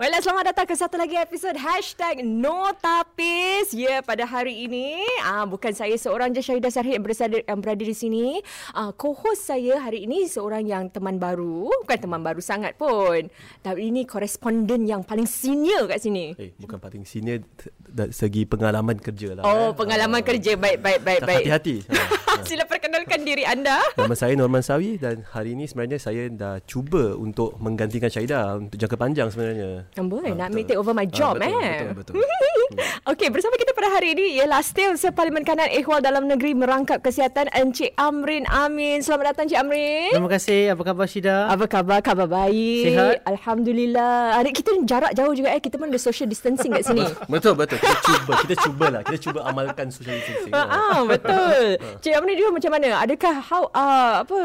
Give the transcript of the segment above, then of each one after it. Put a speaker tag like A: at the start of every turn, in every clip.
A: Well, selamat datang ke satu lagi episod Hashtag No Tapis. Ya, yeah, pada hari ini, uh, bukan saya seorang je Syahidah Sarhid yang berada, yang berada di sini. Uh, co-host saya hari ini seorang yang teman baru. Bukan teman baru sangat pun. Tapi ini koresponden yang paling senior kat sini.
B: Eh, bukan paling senior dari segi pengalaman kerja lah.
A: Oh, eh. pengalaman uh, kerja. Baik, baik, baik. baik.
B: Hati-hati.
A: Sila perkenalkan diri anda.
B: Nama saya Norman Sawi dan hari ini sebenarnya saya dah cuba untuk menggantikan Syahidah untuk jangka panjang sebenarnya.
A: Amboi, ha, nak betul. take over my job
B: ha, betul,
A: eh.
B: Betul, betul.
A: Okey, bersama kita pada hari ini ialah Still Parlimen Kanan Ehwal Dalam Negeri Merangkap Kesihatan Encik Amrin Amin. Selamat datang Encik Amrin.
C: Terima kasih. Apa khabar Syida?
A: Apa khabar? Khabar baik.
C: Sihat?
A: Alhamdulillah. Adik kita jarak jauh juga eh. Kita pun ada social distancing kat sini.
B: betul, betul. Kita cuba. Kita cubalah. Kita cuba amalkan social distancing.
A: Ah, ah betul. Encik Amrin dia macam mana? Adakah how uh, apa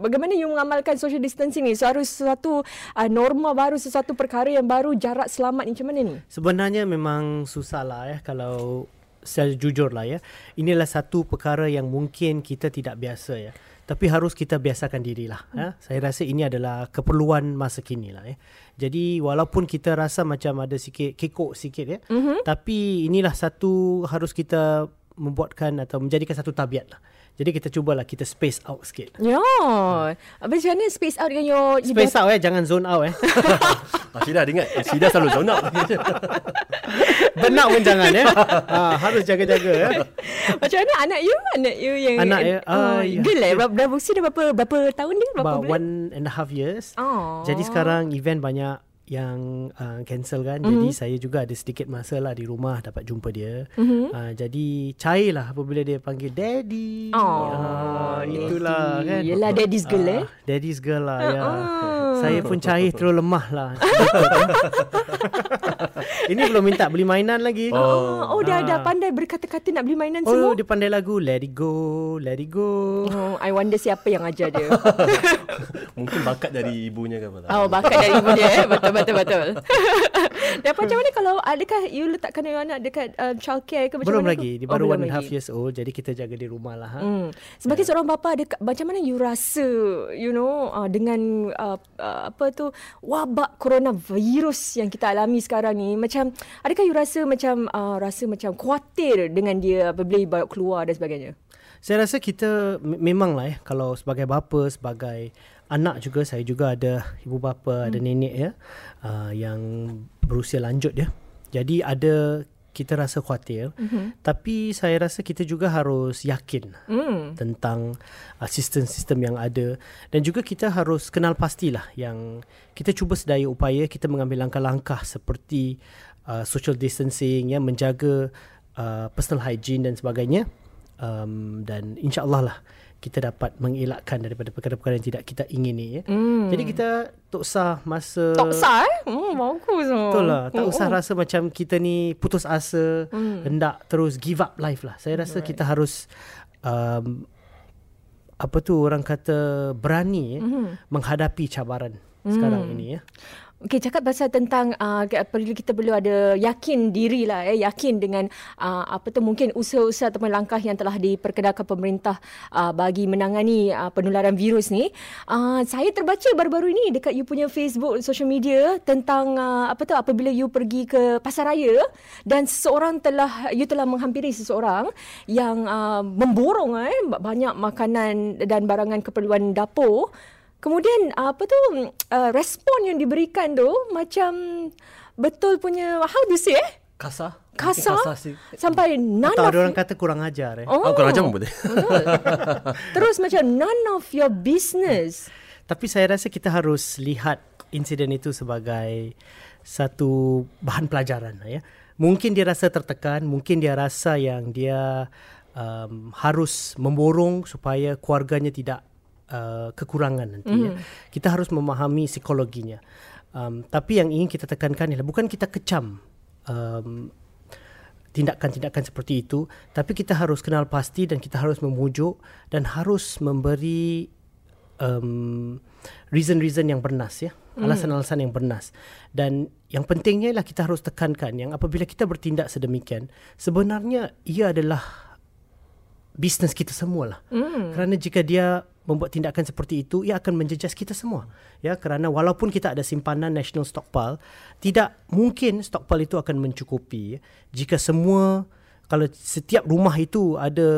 A: bagaimana you mengamalkan social distancing ni? So, harus sesuatu uh, norma baru, sesuatu perkara yang baru, jarak selamat ni macam mana ni?
C: Sebenarnya memang susah lah ya kalau secara jujur lah ya. Inilah satu perkara yang mungkin kita tidak biasa ya. Tapi harus kita biasakan dirilah. Ya. Hmm. Saya rasa ini adalah keperluan masa kini lah ya. Jadi walaupun kita rasa macam ada sikit kekok sikit ya. Mm-hmm. Tapi inilah satu harus kita membuatkan atau menjadikan satu tabiat lah. Jadi kita cubalah kita space out sikit.
A: Ya. Apa macam mana space out dengan your
C: Space out eh jangan zone out eh.
B: ah, Sida dengar. Sida selalu zone out.
C: Benak pun jangan ya. Ha, harus jaga-jaga ya.
A: Macam mana anak you? Anak you yang
C: Anak ya. Uh,
A: ya. Girl eh. Dah berusia dah berapa, berapa tahun dia? Berapa
C: About bulan? one and a half years. Oh. Jadi sekarang event banyak yang uh, cancel kan. Mm-hmm. jadi saya juga ada sedikit masa lah di rumah dapat jumpa dia. Mm-hmm. uh, jadi cair lah apabila dia panggil daddy.
A: Oh, uh,
C: itulah kan.
A: Yelah daddy's girl uh, eh.
C: Daddy's girl lah uh, ya. uh. Saya pun cair terus lemah lah ini belum minta beli mainan lagi.
A: Oh, oh dia ada pandai berkata-kata nak beli mainan
C: oh,
A: semua.
C: Oh, dia pandai lagu Let It Go, Let It Go.
A: Oh, I wonder siapa yang ajar dia.
B: Mungkin bakat dari ibunya ke apa
A: Oh, bakat dari ibunya eh. Betul, betul, betul. Dan macam mana kalau adakah you letakkan your anak dekat uh, childcare ke macam
C: belum
A: mana?
C: lagi. Dia baru oh, one and half years old. Jadi kita jaga di rumah lah. Ha? Hmm.
A: Sebagai yeah. seorang bapa, ada, macam mana you rasa, you know, uh, dengan uh, uh, apa tu, wabak coronavirus yang kita alami sekarang ni. Macam, adakah you rasa macam, uh, rasa macam khawatir dengan dia apabila bawa keluar dan sebagainya?
C: Saya rasa kita memang lah ya, kalau sebagai bapa, sebagai anak juga, saya juga ada ibu bapa, hmm. ada nenek ya, uh, yang berusia lanjut ya. Jadi ada kita rasa khawatir mm-hmm. tapi saya rasa kita juga harus yakin mm. tentang uh, sistem-sistem yang ada dan juga kita harus kenal pastilah yang kita cuba sedaya upaya kita mengambil langkah-langkah seperti uh, social distancing ya menjaga uh, personal hygiene dan sebagainya um, dan insyaallah lah kita dapat mengelakkan daripada perkara-perkara yang tidak kita ingini ya. Mm. Jadi kita tak usah masa
A: Tak usah eh. Hmm bagus.
C: Betul lah. Tak mm. usah mm. rasa macam kita ni putus asa, mm. hendak terus give up life lah. Saya rasa right. kita harus um, apa tu orang kata berani mm. menghadapi cabaran mm. sekarang ini ya.
A: Okey, cakap pasal tentang uh, perlu kita perlu ada yakin diri lah, eh, yakin dengan uh, apa tu mungkin usaha-usaha ataupun langkah yang telah diperkenalkan pemerintah uh, bagi menangani uh, penularan virus ni. Uh, saya terbaca baru-baru ini dekat you punya Facebook, social media tentang uh, apa tu apabila you pergi ke pasar raya dan seseorang telah you telah menghampiri seseorang yang uh, memborong eh banyak makanan dan barangan keperluan dapur Kemudian apa tu uh, respon yang diberikan tu macam betul punya how do you say eh?
C: Kasar.
A: Kasar. kasar sampai none
C: Atau of orang kata kurang ajar eh.
B: Oh, oh kurang ajar pun boleh.
A: Terus macam none of your business.
C: Tapi saya rasa kita harus lihat insiden itu sebagai satu bahan pelajaran ya. Mungkin dia rasa tertekan, mungkin dia rasa yang dia um, harus memborong supaya keluarganya tidak uh, kekurangan nanti mm. ya. Hmm. Kita harus memahami psikologinya. Um, tapi yang ingin kita tekankan ialah bukan kita kecam um, tindakan-tindakan seperti itu, tapi kita harus kenal pasti dan kita harus memujuk dan harus memberi um, reason-reason yang bernas ya, hmm. alasan-alasan yang bernas. Dan yang pentingnya ialah kita harus tekankan yang apabila kita bertindak sedemikian, sebenarnya ia adalah bisnes kita semualah. Mm. Kerana jika dia membuat tindakan seperti itu ia akan menjejas kita semua ya kerana walaupun kita ada simpanan national stockpile tidak mungkin stockpile itu akan mencukupi jika semua kalau setiap rumah itu ada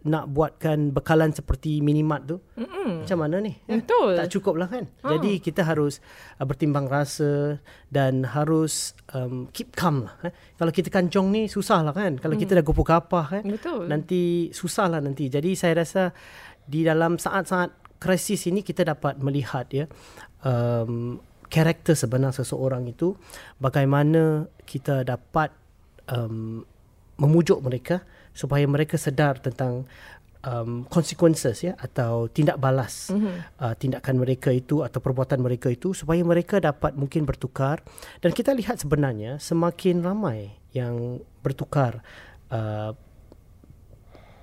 C: nak buatkan bekalan seperti minimart tu Mm-mm. macam mana ni
A: ya? betul
C: tak cukup lah kan ha. jadi kita harus uh, bertimbang rasa dan harus um, keep calm lah eh. kalau kita kancong ni susah lah kan kalau mm. kita dah gopoh kapah kan
A: betul
C: nanti susah lah nanti jadi saya rasa di dalam saat-saat krisis ini kita dapat melihat ya um, karakter sebenar seseorang itu bagaimana kita dapat um, memujuk mereka supaya mereka sedar tentang um, consequences ya atau tindak balas mm-hmm. uh, tindakan mereka itu atau perbuatan mereka itu supaya mereka dapat mungkin bertukar dan kita lihat sebenarnya semakin ramai yang bertukar uh,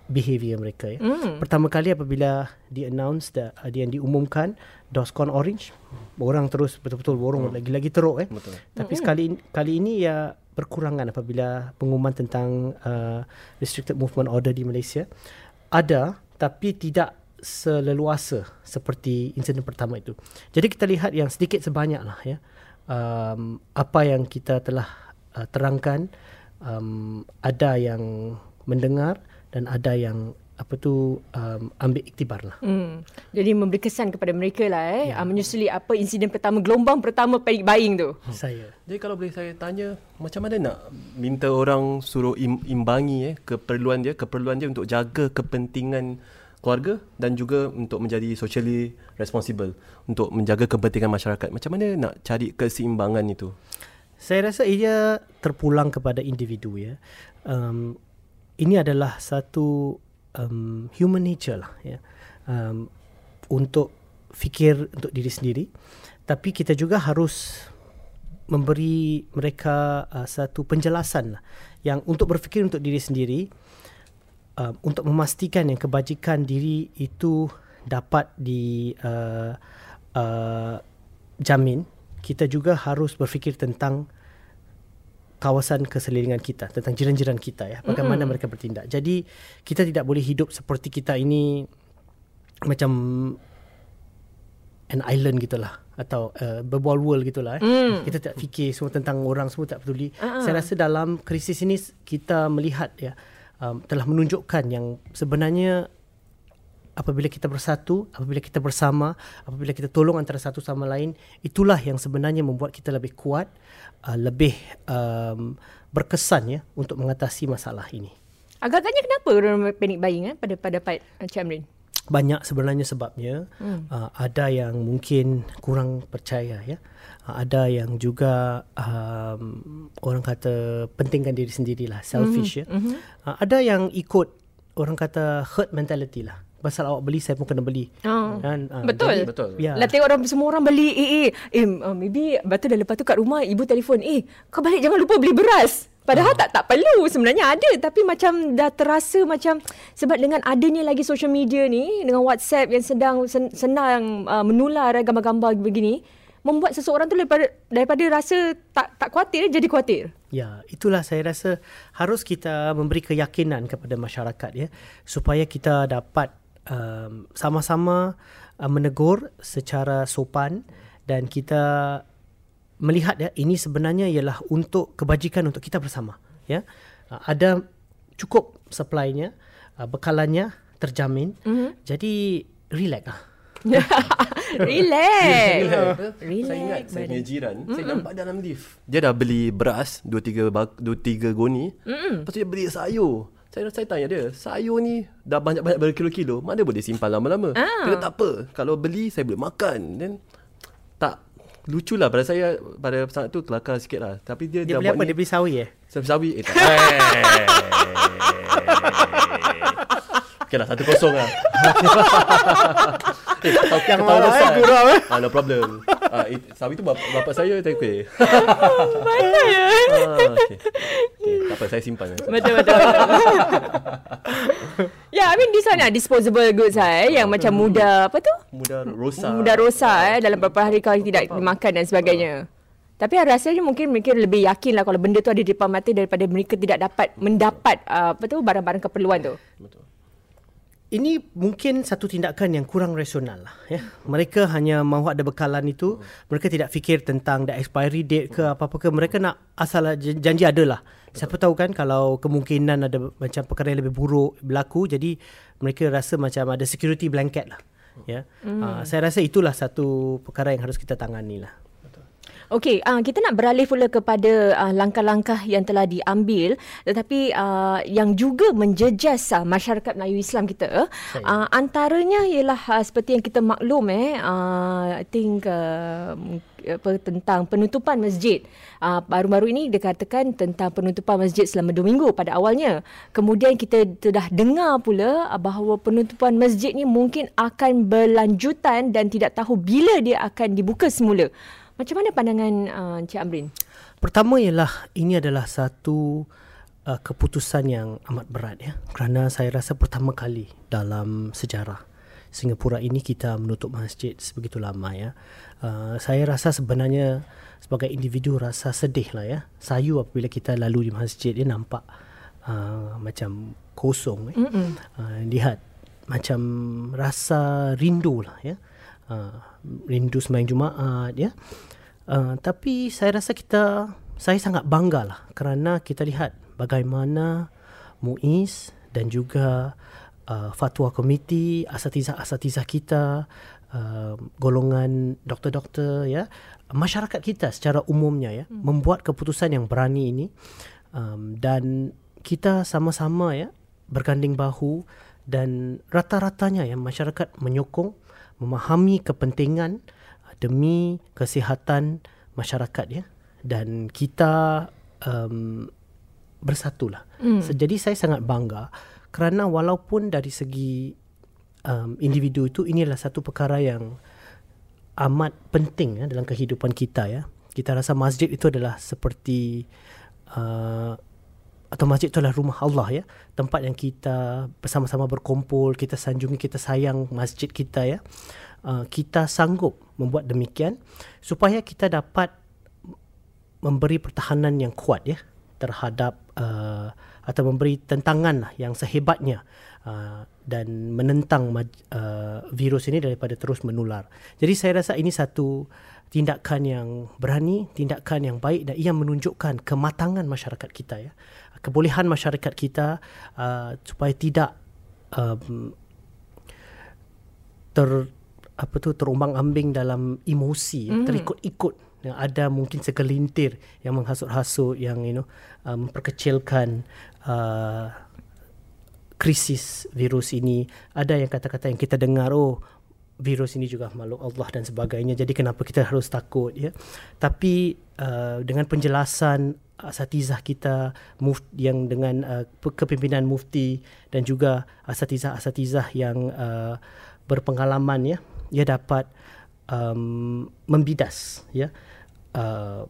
C: behavior mereka ya. Mm. Pertama kali apabila di announce dah uh, yang diumumkan Doscon Orange orang terus betul-betul borong mm. lagi-lagi teruk eh. Betul. Tapi mm. sekali kali ini ya berkurangan apabila pengumuman tentang uh, restricted movement order di Malaysia ada tapi tidak seleluasa seperti insiden pertama itu. Jadi kita lihat yang sedikit sebanyaklah ya um, apa yang kita telah uh, terangkan um, ada yang mendengar dan ada yang apa tu um, ambil iktibar lah. Hmm.
A: Jadi memberi kesan kepada mereka lah eh ya. uh, menyusuli apa insiden pertama gelombang pertama panic buying tu.
C: Hmm. Saya.
B: Jadi kalau boleh saya tanya macam mana nak minta orang suruh im- imbangi eh keperluan dia keperluan dia untuk jaga kepentingan keluarga dan juga untuk menjadi socially responsible untuk menjaga kepentingan masyarakat. Macam mana nak cari keseimbangan itu?
C: Saya rasa ia terpulang kepada individu ya. Um, ini adalah satu um, human nature lah ya. Um, untuk fikir untuk diri sendiri. Tapi kita juga harus memberi mereka uh, satu penjelasan lah yang untuk berfikir untuk diri sendiri uh, untuk memastikan yang kebajikan diri itu dapat di uh, uh, jamin kita juga harus berfikir tentang kawasan keselilingan kita tentang jiran-jiran kita ya bagaimana mm-hmm. mereka bertindak jadi kita tidak boleh hidup seperti kita ini macam an island gitulah atau uh, berbual world gitulah eh. mm. kita tak fikir semua tentang orang semua tak peduli uh-huh. saya rasa dalam krisis ini kita melihat ya um, telah menunjukkan yang sebenarnya apabila kita bersatu, apabila kita bersama, apabila kita tolong antara satu sama lain, itulah yang sebenarnya membuat kita lebih kuat, uh, lebih um, berkesan ya untuk mengatasi masalah ini.
A: Agak-agaknya kenapa orang panic buying eh, pada pada Pak Encik Amrin?
C: Banyak sebenarnya sebabnya. Hmm. Uh, ada yang mungkin kurang percaya ya. Uh, ada yang juga um, orang kata pentingkan diri sendirilah, selfish mm-hmm. ya. Mm-hmm. Uh, ada yang ikut orang kata herd mentality lah pasal awak beli saya pun kena beli.
A: Oh. Kan? Uh, betul. Jadi, betul. Ya. Lah tengok orang semua orang beli eh eh, eh uh, maybe betul dah lepas tu kat rumah ibu telefon eh kau balik jangan lupa beli beras. Padahal uh. tak tak perlu sebenarnya ada tapi macam dah terasa macam sebab dengan adanya lagi social media ni dengan WhatsApp yang sedang sen, senang uh, menular gambar-gambar begini membuat seseorang tu daripada daripada rasa tak tak kuatir jadi kuatir.
C: Ya, itulah saya rasa harus kita memberi keyakinan kepada masyarakat ya supaya kita dapat um, sama-sama uh, menegur secara sopan dan kita melihat ya ini sebenarnya ialah untuk kebajikan untuk kita bersama ya uh, ada cukup supply-nya uh, bekalannya terjamin mm-hmm. jadi relax lah
A: relax.
B: relax. Saya ingat saya punya jiran, mm-hmm. saya nampak dalam lift. Dia dah beli beras 2 3 2 3 goni. Mm-hmm. Lepas tu dia beli sayur. Saya saya tanya dia, sayur ni dah banyak-banyak berkilo-kilo, mana boleh simpan lama-lama? Ah. Dia tak apa, kalau beli saya boleh makan. Then tak lucu lah pada saya pada saat tu kelakar sikit lah. Tapi dia,
C: dia dah beli apa? Ni, dia beli sawi eh?
B: Sawi? Eh tak. Okay lah, satu kosong lah. eh, tak yang mana eh, gurau eh. Ah, no problem. Ah, it, sawi tu bapa, bapa saya tak kuih.
A: Mana ya? Ah,
B: okay. okay. Tak apa, saya simpan.
A: Betul, betul. ya, yeah, I mean this one lah, disposable goods lah eh, yang macam mudah, apa tu?
B: Mudah rosak.
A: Mudah rosak eh, dalam beberapa hari kalau tidak dimakan dan sebagainya. Tapi rasanya mungkin mereka lebih yakin lah kalau benda tu ada di depan mata daripada mereka tidak dapat mendapat uh, apa tu barang-barang keperluan tu. Betul
C: ini mungkin satu tindakan yang kurang rasional lah ya. Mereka hanya mahu ada bekalan itu, mereka tidak fikir tentang the expiry date ke apa-apa ke. Mereka nak asal janji ada lah. Siapa tahu kan kalau kemungkinan ada macam perkara yang lebih buruk berlaku jadi mereka rasa macam ada security blanket lah. Ya. Mm. Uh, saya rasa itulah satu perkara yang harus kita tangani lah.
A: Okey, uh, kita nak beralih pula kepada uh, langkah-langkah yang telah diambil tetapi uh, yang juga menjejas uh, masyarakat Melayu Islam kita. Uh, antaranya ialah uh, seperti yang kita maklum eh uh, I think uh, apa tentang penutupan masjid. Uh, baru-baru ini dikatakan tentang penutupan masjid selama dua minggu pada awalnya. Kemudian kita telah dengar pula uh, bahawa penutupan masjid ni mungkin akan berlanjutan dan tidak tahu bila dia akan dibuka semula. Macam mana pandangan uh, Encik Amrin?
C: Pertama ialah ini adalah satu uh, keputusan yang amat berat ya. Kerana saya rasa pertama kali dalam sejarah Singapura ini kita menutup masjid sebegitu lama ya. Uh, saya rasa sebenarnya sebagai individu rasa sedih lah ya. Sayu apabila kita lalu di masjid dia nampak uh, macam kosong eh. Uh, lihat macam rasa rindu lah ya. Uh, rindu sembahyang Jumaat ya. Uh, tapi saya rasa kita saya sangat bangga lah kerana kita lihat bagaimana MUIS dan juga uh, fatwa komiti asatizah-asatizah kita uh, golongan doktor-doktor ya masyarakat kita secara umumnya ya hmm. membuat keputusan yang berani ini um, dan kita sama-sama ya berganding bahu dan rata-ratanya ya masyarakat menyokong memahami kepentingan demi kesihatan masyarakat ya dan kita um, bersatulah. Mm. So, jadi saya sangat bangga kerana walaupun dari segi um, individu itu ini adalah satu perkara yang amat penting ya dalam kehidupan kita ya. Kita rasa masjid itu adalah seperti uh, atau masjid itu adalah rumah Allah ya, tempat yang kita bersama-sama berkumpul, kita sanjungi, kita sayang masjid kita ya. Uh, kita sanggup membuat demikian supaya kita dapat memberi pertahanan yang kuat ya terhadap uh, atau memberi tentangan lah yang sehebatnya uh, dan menentang uh, virus ini daripada terus menular. Jadi saya rasa ini satu tindakan yang berani, tindakan yang baik dan ia menunjukkan kematangan masyarakat kita ya. Kebolehan masyarakat kita uh, supaya tidak um, ter apa tu terumbang-ambing dalam emosi mm. terikut-ikut yang ada mungkin segelintir yang menghasut-hasut yang you know uh, memperkecilkan uh, krisis virus ini ada yang kata-kata yang kita dengar oh virus ini juga makhluk Allah dan sebagainya. Jadi kenapa kita harus takut ya? Tapi uh, dengan penjelasan asatizah kita yang dengan uh, kepimpinan mufti dan juga asatizah-asatizah yang uh, berpengalaman ya ia dapat um, membidas ya uh,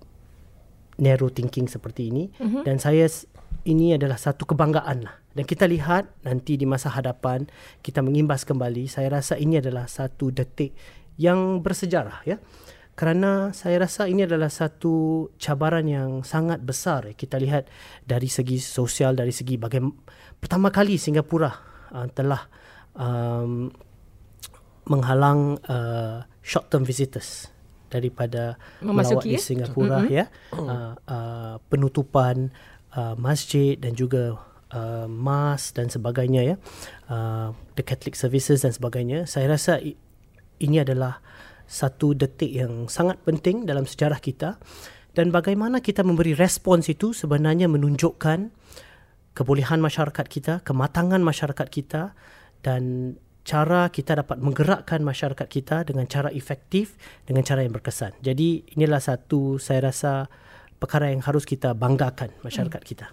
C: narrow thinking seperti ini. Mm-hmm. dan saya ini adalah satu kebanggaan lah dan kita lihat nanti di masa hadapan kita mengimbas kembali saya rasa ini adalah satu detik yang bersejarah ya kerana saya rasa ini adalah satu cabaran yang sangat besar ya. kita lihat dari segi sosial dari segi bagaimana pertama kali Singapura uh, telah um, menghalang uh, short term visitors daripada Memasuki, melawat di Singapura mm-hmm. ya uh, uh, penutupan uh, masjid dan juga uh, mas dan sebagainya ya. Uh, the Catholic services dan sebagainya. Saya rasa ini adalah satu detik yang sangat penting dalam sejarah kita. Dan bagaimana kita memberi respons itu sebenarnya menunjukkan kebolehan masyarakat kita kematangan masyarakat kita dan cara kita dapat menggerakkan masyarakat kita dengan cara efektif dengan cara yang berkesan. Jadi inilah satu saya rasa perkara yang harus kita banggakan masyarakat hmm. kita.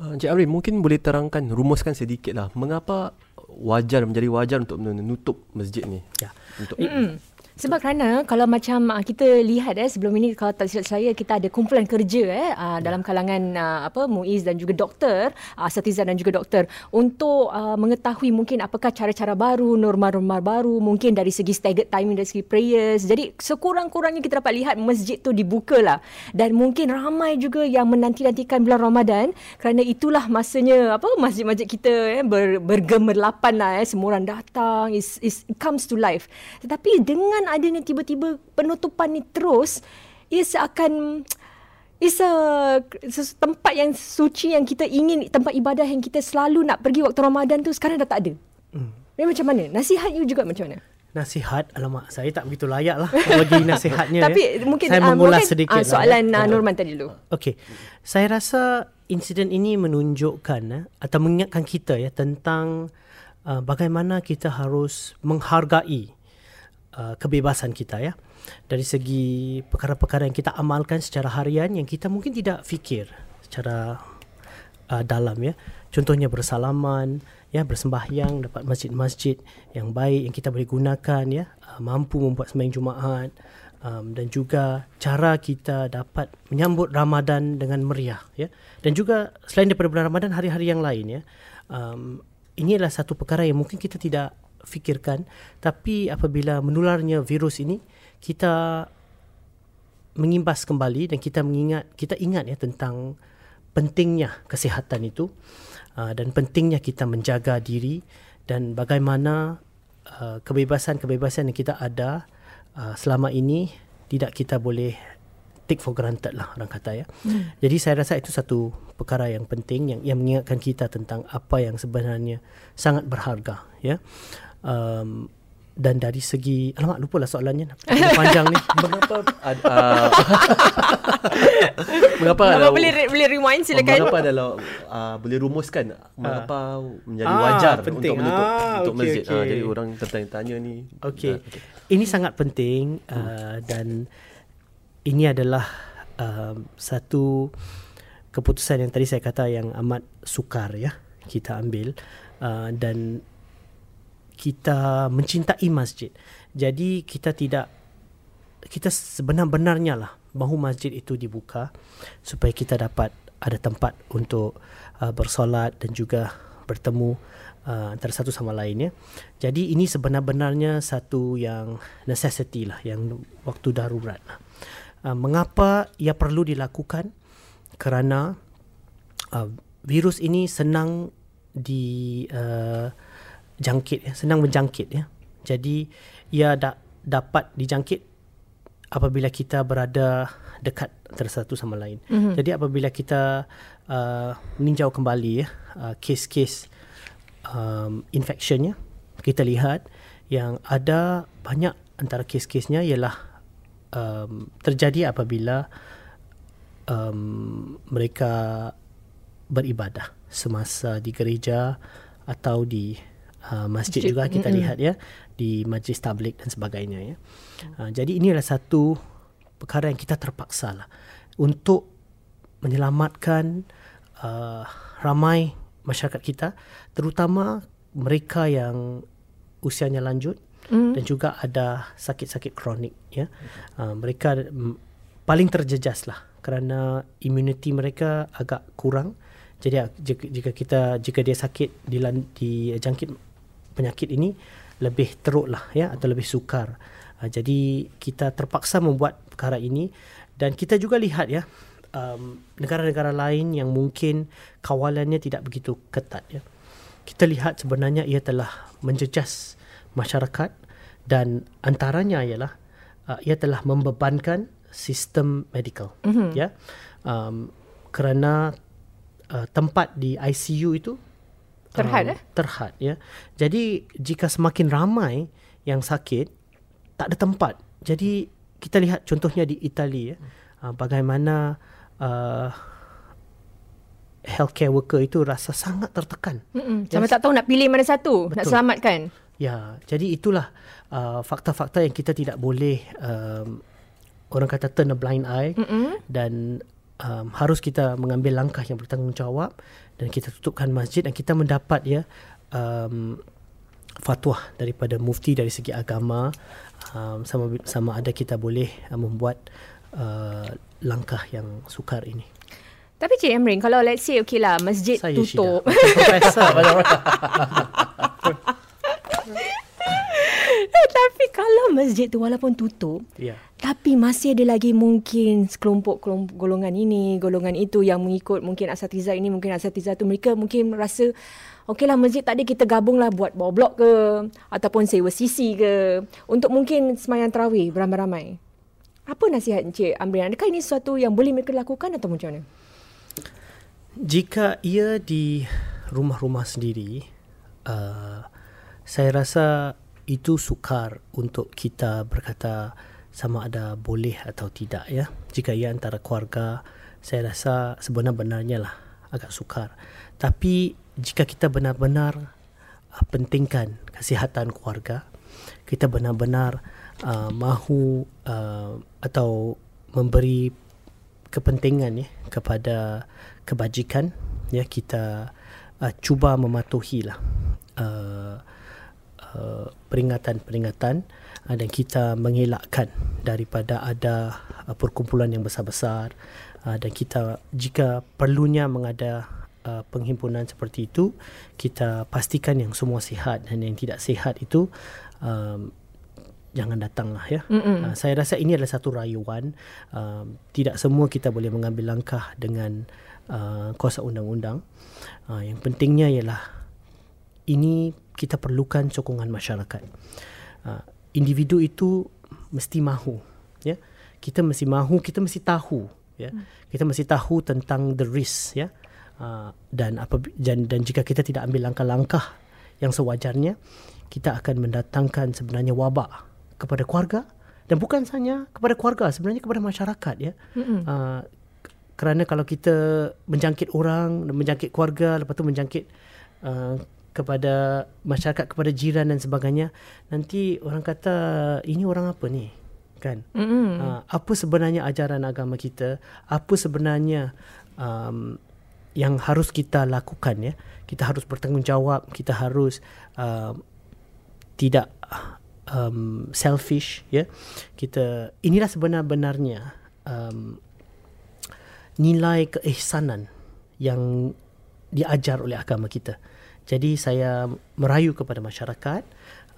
B: Uh, Encik Amri mungkin boleh terangkan rumuskan sedikit lah mengapa wajar menjadi wajar untuk menutup masjid ni?
A: Ya. Untuk mm Sebab kerana kalau macam uh, kita lihat eh sebelum ini kalau tak silap saya kita ada kumpulan kerja eh uh, dalam kalangan uh, apa Muiz dan juga doktor, uh, Satiza dan juga doktor. Untuk uh, mengetahui mungkin apakah cara-cara baru, norma-norma baru, mungkin dari segi staggered timing dari segi prayers. Jadi sekurang-kurangnya kita dapat lihat masjid tu dibuka lah. Dan mungkin ramai juga yang menanti-nantikan bulan Ramadan. Kerana itulah masanya apa masjid-masjid kita eh ber, bergemerlapan lah eh. Semua orang datang is, is, it comes to life. Tetapi dengan adanya tiba-tiba penutupan ni terus ia seakan It's a, tempat yang suci yang kita ingin, tempat ibadah yang kita selalu nak pergi waktu Ramadan tu sekarang dah tak ada. Hmm. macam mana? Nasihat you juga macam mana?
C: Nasihat, alamak, saya tak begitu layak lah bagi nasihatnya.
A: Tapi
C: ya.
A: mungkin
C: saya uh, mengulas mungkin, sedikit uh,
A: soalan lah, ya. uh, Norman tadi dulu.
C: Okay, saya rasa insiden ini menunjukkan uh, atau mengingatkan kita ya tentang uh, bagaimana kita harus menghargai uh, kebebasan kita ya. Dari segi perkara-perkara yang kita amalkan secara harian yang kita mungkin tidak fikir secara uh, dalam ya. Contohnya bersalaman ya bersembahyang dapat masjid-masjid yang baik yang kita boleh gunakan ya. Uh, mampu membuat sembahyang Jumaat um, dan juga cara kita dapat menyambut Ramadan dengan meriah ya. Dan juga selain daripada bulan Ramadan hari-hari yang lain ya. Um, ini adalah satu perkara yang mungkin kita tidak fikirkan tapi apabila menularnya virus ini kita mengimbas kembali dan kita mengingat kita ingat ya tentang pentingnya kesihatan itu uh, dan pentingnya kita menjaga diri dan bagaimana uh, kebebasan-kebebasan yang kita ada uh, selama ini tidak kita boleh take for granted lah orang kata ya. Hmm. Jadi saya rasa itu satu perkara yang penting yang yang mengingatkan kita tentang apa yang sebenarnya sangat berharga ya um, dan dari segi alamak lupa lah soalannya panjang ni
B: mengapa uh, mengapa
A: kalau boleh boleh rewind silakan
B: mengapa adalah uh, boleh rumuskan mengapa uh. menjadi ah, wajar penting. untuk menutup ah, untuk okay, masjid okay. Uh, jadi orang tertanya-tanya ni
C: okey uh, okay. ini sangat penting uh, dan ini adalah uh, satu keputusan yang tadi saya kata yang amat sukar ya kita ambil uh, dan kita mencintai masjid. Jadi kita tidak kita sebenar-benarnya lah mahu masjid itu dibuka supaya kita dapat ada tempat untuk uh, bersolat dan juga bertemu uh, antara satu sama lain ya. Jadi ini sebenar-benarnya satu yang necessity lah yang waktu darurat lah. Uh, mengapa ia perlu dilakukan? Kerana uh, virus ini senang di uh, jangkit ya, senang menjangkit ya. Jadi ia da- dapat dijangkit apabila kita berada dekat antara satu sama lain. Mm-hmm. Jadi apabila kita uh, meninjau kembali ya uh, kes-kes um, infectionnya, kita lihat yang ada banyak antara kes-kesnya ialah um, terjadi apabila um, mereka beribadah semasa di gereja atau di uh, masjid, masjid juga kita mm-hmm. lihat ya di majlis tablik dan sebagainya ya. Uh, jadi ini adalah satu perkara yang kita terpaksa lah untuk menyelamatkan uh, ramai masyarakat kita terutama mereka yang usianya lanjut mm. dan juga ada sakit-sakit kronik ya. Uh, mereka m- paling terjejas lah kerana imuniti mereka agak kurang. Jadi jika, jika kita jika dia sakit di di jangkit penyakit ini lebih teruk lah ya atau lebih sukar. Uh, jadi kita terpaksa membuat perkara ini dan kita juga lihat ya um, negara-negara lain yang mungkin kawalannya tidak begitu ketat ya. Kita lihat sebenarnya ia telah menjejas masyarakat dan antaranya ialah uh, ia telah membebankan sistem medical mm-hmm. ya. Um, kerana uh, tempat di ICU itu
A: terhad um, eh?
C: Terhad ya. Jadi jika semakin ramai yang sakit tak ada tempat. Jadi kita lihat contohnya di Itali ya. Uh, bagaimana uh, healthcare worker itu rasa sangat tertekan.
A: Mm-mm. sampai tak tahu nak pilih mana satu Betul. nak selamatkan.
C: Ya jadi itulah uh, fakta-fakta yang kita tidak boleh um, orang kata turn a blind eye. Mm-mm. dan um, harus kita mengambil langkah yang bertanggungjawab dan kita tutupkan masjid dan kita mendapat ya um, fatwa daripada mufti dari segi agama um, sama sama ada kita boleh uh, membuat uh, langkah yang sukar ini.
A: Tapi Cik Emrin, kalau let's say okay lah masjid
C: Saya
A: tutup.
C: Profesor
A: Eh, Tapi kalau masjid tu walaupun tutup,
C: Ya.
A: tapi masih ada lagi mungkin sekelompok-kelompok golongan ini, golongan itu yang mengikut mungkin asatiza ini, mungkin asatiza tu mereka mungkin rasa okeylah masjid tadi kita gabunglah buat bawah blok ke ataupun sewa sisi ke untuk mungkin semayang tarawih beramai-ramai. Apa nasihat Encik Amrin? Adakah ini sesuatu yang boleh mereka lakukan atau macam mana?
C: Jika ia di rumah-rumah sendiri, uh, saya rasa itu sukar untuk kita berkata sama ada boleh atau tidak ya. Jika ia antara keluarga, saya rasa sebenar-benarnya lah agak sukar. Tapi jika kita benar-benar uh, pentingkan kesihatan keluarga, kita benar-benar uh, mahu uh, atau memberi kepentingan ya kepada kebajikan ya kita uh, cuba mematuhi lah uh, uh, peringatan-peringatan uh, dan kita mengelakkan daripada ada uh, perkumpulan yang besar-besar uh, dan kita jika perlunya mengada uh, penghimpunan seperti itu kita pastikan yang semua sihat dan yang tidak sihat itu um, jangan datanglah ya. Uh, saya rasa ini adalah satu rayuan. Uh, tidak semua kita boleh mengambil langkah dengan uh, kuasa undang-undang. Uh, yang pentingnya ialah ini kita perlukan sokongan masyarakat. Uh, individu itu mesti mahu, ya. Kita mesti mahu, kita mesti tahu, ya. Kita mesti tahu tentang the risk, ya. Uh, dan apa dan, dan jika kita tidak ambil langkah-langkah yang sewajarnya, kita akan mendatangkan sebenarnya wabak kepada keluarga dan bukan sahaja kepada keluarga sebenarnya kepada masyarakat ya uh, kerana kalau kita menjangkit orang menjangkit keluarga lepas tu menjangkit uh, kepada masyarakat kepada jiran dan sebagainya nanti orang kata ini orang apa ni? Kan? Uh, apa sebenarnya ajaran agama kita? Apa sebenarnya um, yang harus kita lakukan ya? Kita harus bertanggungjawab kita harus uh, tidak um, selfish ya? Kita inilah sebenar-benarnya um, nilai keihsanan yang diajar oleh agama kita jadi saya merayu kepada masyarakat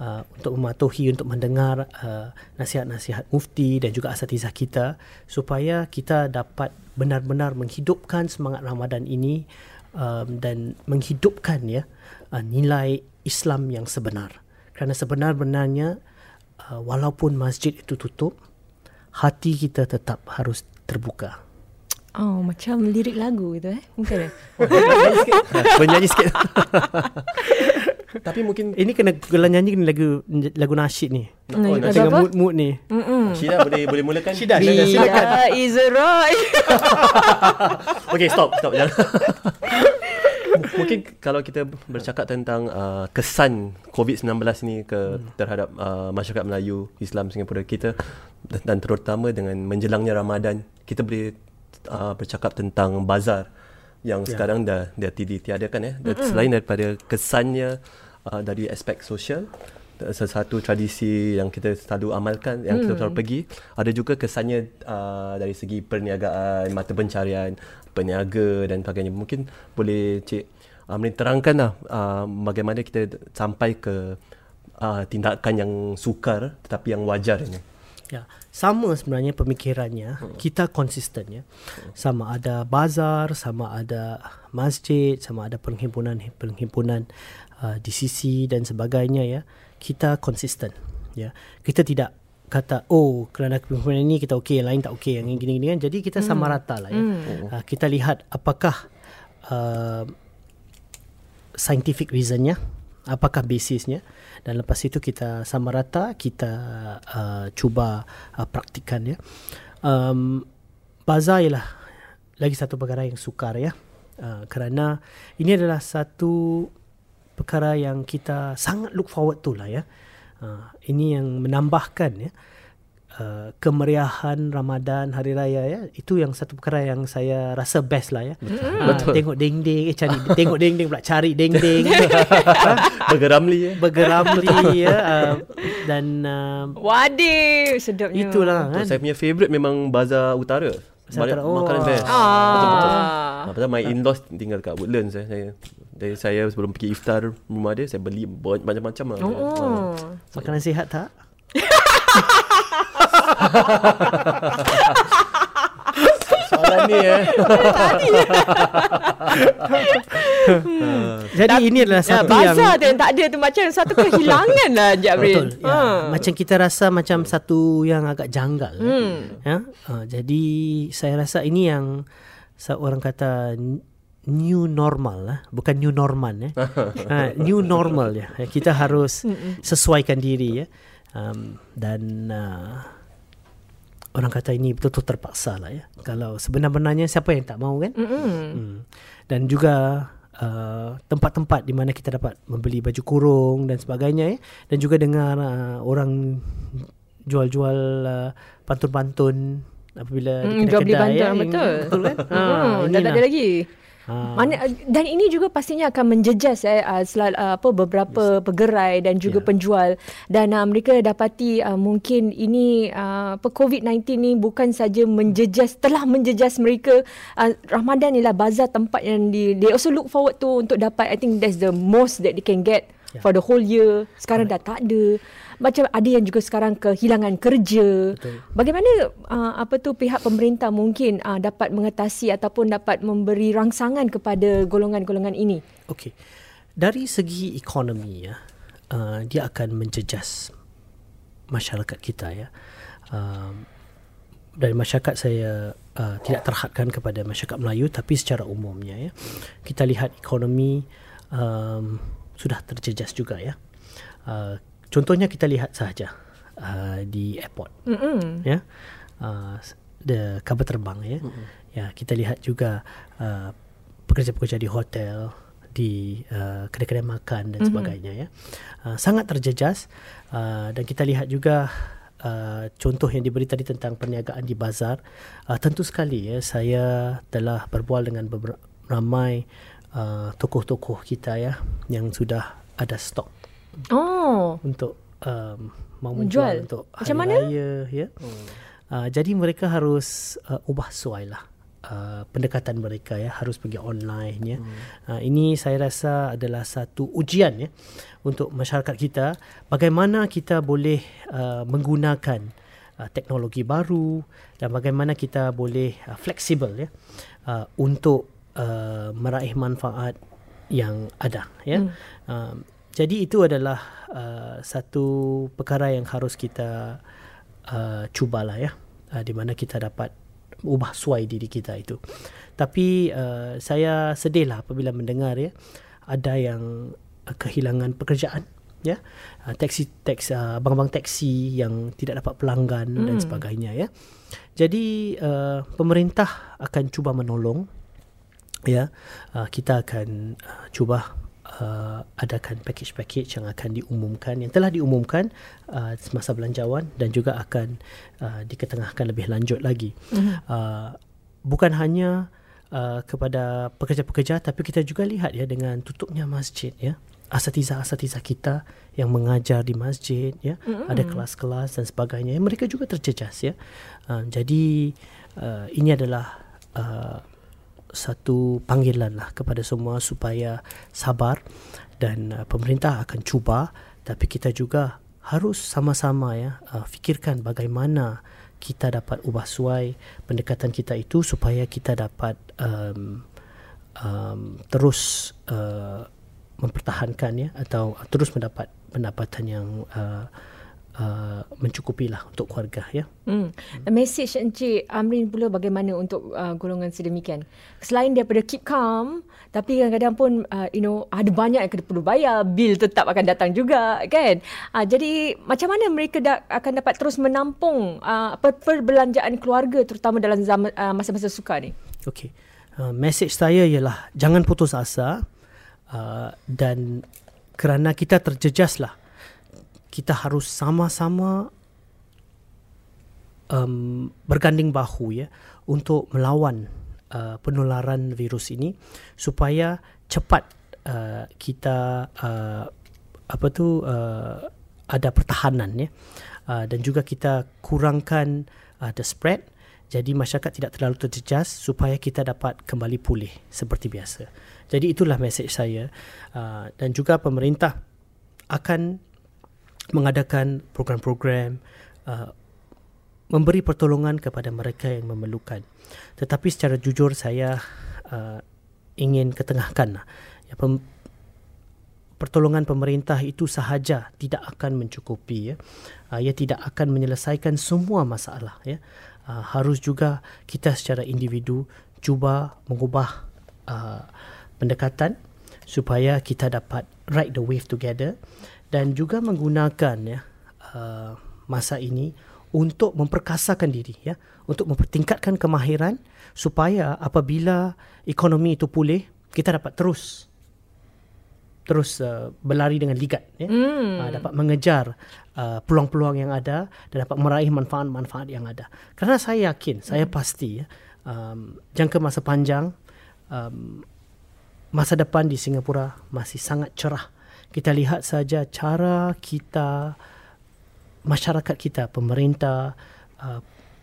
C: uh, untuk mematuhi untuk mendengar uh, nasihat-nasihat mufti dan juga asatizah kita supaya kita dapat benar-benar menghidupkan semangat Ramadan ini um, dan menghidupkan ya uh, nilai Islam yang sebenar. Kerana sebenar-benarnya uh, walaupun masjid itu tutup hati kita tetap harus terbuka
A: Oh, macam lirik lagu itu eh. Mungkin eh?
B: Bernyanyi sikit Tapi mungkin
C: ini kena kalau nyanyi kena lagu lagu nasyid ni
A: Oh,
C: tengah
A: apa?
C: mood-mood ni
B: Syida boleh boleh mulakan
C: Syida, Syida. silakan.
A: Bila is right.
B: Okay stop stop jangan Mungkin kalau kita bercakap tentang uh, kesan COVID-19 ni ke hmm. terhadap uh, masyarakat Melayu, Islam Singapura kita dan, dan terutama dengan menjelangnya Ramadan, kita boleh uh, bercakap tentang bazar yang yeah. sekarang dah dah ditiadakan ya. Dan selain daripada kesannya uh, dari aspek sosial sesuatu tradisi yang kita selalu amalkan yang kita selalu pergi ada juga kesannya uh, dari segi perniagaan mata pencarian peniaga dan sebagainya mungkin boleh cik Amrin terangkan lah uh, bagaimana kita sampai ke uh, tindakan yang sukar tetapi yang wajar ini
C: Ya, sama sebenarnya pemikirannya. Hmm. Kita konsisten ya. Sama ada bazar, sama ada masjid, sama ada perhimpunan-perhimpunan uh, di sisi dan sebagainya ya. Kita konsisten ya. Kita tidak kata oh kerana perhimpunan ini kita okey, lain tak okey, yang ini gini-gini kan. Jadi kita sama rata lah ya. Uh, kita lihat apakah uh, scientific reasonnya, apakah basisnya dan lepas itu kita sama rata kita uh, cuba uh, praktikan ya. Um, bazar ialah lagi satu perkara yang sukar ya. Uh, kerana ini adalah satu perkara yang kita sangat look forward tu lah ya. Uh, ini yang menambahkan ya uh, kemeriahan Ramadan hari raya ya itu yang satu perkara yang saya rasa best lah ya Betul. Uh, tengok ding-ding eh cari tengok ding-ding pula cari ding-ding
B: bergeramli ya
C: bergeramli ya uh, dan uh,
A: wadih sedapnya
C: itulah kan
B: saya punya favorite memang bazar utara
C: Balik oh.
B: makanan best.
A: Ah.
B: Betul-betul. Ah, pasal my in-laws tinggal kat Woodlands eh. Saya dari saya sebelum pergi iftar rumah dia saya beli macam-macam lah.
A: Oh.
B: Ah.
C: Makanan sihat tak?
B: Soalan ni eh.
C: Jadi ini adalah
A: Ya,
C: satu yang
A: bazar yang tak ada tu macam satu kehilangan lah Jabrin.
C: Betul. Ya. Macam kita rasa macam satu yang agak janggal.
A: Hmm.
C: Ya. Uh, jadi saya rasa ini yang seorang kata new normal lah, bukan new normal ya. ha, new normal ya. Kita harus sesuaikan diri ya. Um, dan uh, orang kata ini betul-betul terpaksa lah ya. Kalau sebenar-benarnya siapa yang tak mau kan? Hmm. Dan juga uh, tempat-tempat di mana kita dapat membeli baju kurung dan sebagainya ya. Dan juga dengar uh, orang jual-jual uh, pantun-pantun apabila
A: Hmm,
C: di
A: jual beli
C: kedai-kedai
A: bantal, betul.
C: Betul kan?
A: Hmm, dah tak ada lagi.
C: Ha.
A: Mana dan ini juga pastinya akan menjejas eh uh, selal, uh, apa beberapa yes. pegerai dan juga yeah. penjual dan uh, mereka dapati uh, mungkin ini uh, apa COVID-19 ni bukan saja menjejas telah menjejas mereka uh, Ramadan ialah bazar tempat yang di they also look forward to untuk dapat I think that's the most that they can get
C: Ya.
A: for the whole year sekarang dah tak ada macam ada yang juga sekarang kehilangan kerja
C: Betul.
A: bagaimana uh, apa tu pihak pemerintah mungkin uh, dapat mengatasi ataupun dapat memberi rangsangan kepada golongan-golongan ini
C: Okey. Dari segi ekonomi ya, uh, dia akan menjejas masyarakat kita ya. Um, dari masyarakat saya uh, tidak terhadkan kepada masyarakat Melayu tapi secara umumnya ya. Kita lihat ekonomi um, sudah terjejas juga ya. Uh, contohnya kita lihat saja uh, di airport
A: Mm-mm.
C: ya uh, the kapal terbang ya mm-hmm. ya kita lihat juga uh, pekerja-pekerja di hotel di uh, kedai-kedai makan dan mm-hmm. sebagainya ya uh, sangat terjejas uh, dan kita lihat juga Uh, contoh yang diberi tadi tentang perniagaan di bazar uh, tentu sekali ya saya telah berbual dengan beberapa ramai uh, tokoh-tokoh kita ya yang sudah ada stok
A: oh
C: untuk um, mau
A: Menjual.
C: menjual untuk hari
A: Macam mana?
C: raya ya. Hmm. Uh, jadi mereka harus uh, ubah suai lah. Uh, pendekatan mereka ya harus pergi online ya. Hmm. Uh, ini saya rasa adalah satu ujian ya untuk masyarakat kita bagaimana kita boleh uh, menggunakan uh, teknologi baru dan bagaimana kita boleh uh, fleksibel ya uh, untuk uh, meraih manfaat yang ada ya. Hmm. Uh, jadi itu adalah uh, satu perkara yang harus kita uh, cubalah ya uh, di mana kita dapat ubah suai diri kita itu. Tapi uh, saya sedihlah apabila mendengar ya ada yang uh, kehilangan pekerjaan ya. Uh, taksi taksi uh, abang-abang taksi yang tidak dapat pelanggan hmm. dan sebagainya ya. Jadi uh, pemerintah akan cuba menolong ya. Uh, kita akan uh, cuba uh, adakan package-package yang akan diumumkan yang telah diumumkan uh, semasa belanjawan dan juga akan uh, diketengahkan lebih lanjut lagi. Mm-hmm. Uh, bukan hanya uh, kepada pekerja-pekerja tapi kita juga lihat ya dengan tutupnya masjid ya. Asatiza-asatiza kita yang mengajar di masjid ya, mm-hmm. ada kelas-kelas dan sebagainya. Mereka juga terjejas ya. Uh, jadi uh, ini adalah uh, satu panggilan lah kepada semua supaya sabar dan uh, pemerintah akan cuba. Tapi kita juga harus sama-sama ya uh, fikirkan bagaimana kita dapat ubah suai pendekatan kita itu supaya kita dapat um, um, terus uh, mempertahankan ya atau terus mendapat pendapatan yang uh, uh, mencukupilah untuk keluarga ya.
A: Hmm. Message Encik Amrin pula bagaimana untuk uh, golongan sedemikian. Selain daripada keep calm, tapi kadang-kadang pun uh, you know ada banyak yang kena perlu bayar, bil tetap akan datang juga kan. Uh, jadi macam mana mereka da- akan dapat terus menampung uh, perbelanjaan keluarga terutama dalam zaman uh, masa-masa sukar ni?
C: Okey. Uh, message saya ialah jangan putus asa uh, dan kerana kita terjejaslah kita harus sama-sama um, berganding bahu ya untuk melawan uh, penularan virus ini supaya cepat uh, kita uh, apa tu uh, ada pertahanan ya uh, dan juga kita kurangkan uh, the spread jadi masyarakat tidak terlalu terjejas supaya kita dapat kembali pulih seperti biasa. Jadi itulah mesej saya uh, dan juga pemerintah akan mengadakan program-program uh, memberi pertolongan kepada mereka yang memerlukan. Tetapi secara jujur saya uh, ingin ketengahkan ya, pem- pertolongan pemerintah itu sahaja tidak akan mencukupi ya. Uh, ia tidak akan menyelesaikan semua masalah ya uh, harus juga kita secara individu cuba mengubah uh, pendekatan supaya kita dapat ride the wave together dan juga menggunakan ya uh, masa ini untuk memperkasakan diri ya untuk mempertingkatkan kemahiran supaya apabila ekonomi itu pulih kita dapat terus terus uh, berlari dengan ligat ya mm. uh, dapat mengejar uh, peluang-peluang yang ada dan dapat meraih manfaat-manfaat yang ada kerana saya yakin mm. saya pasti ya um, jangka masa panjang um, masa depan di Singapura masih sangat cerah kita lihat saja cara kita masyarakat kita pemerintah uh,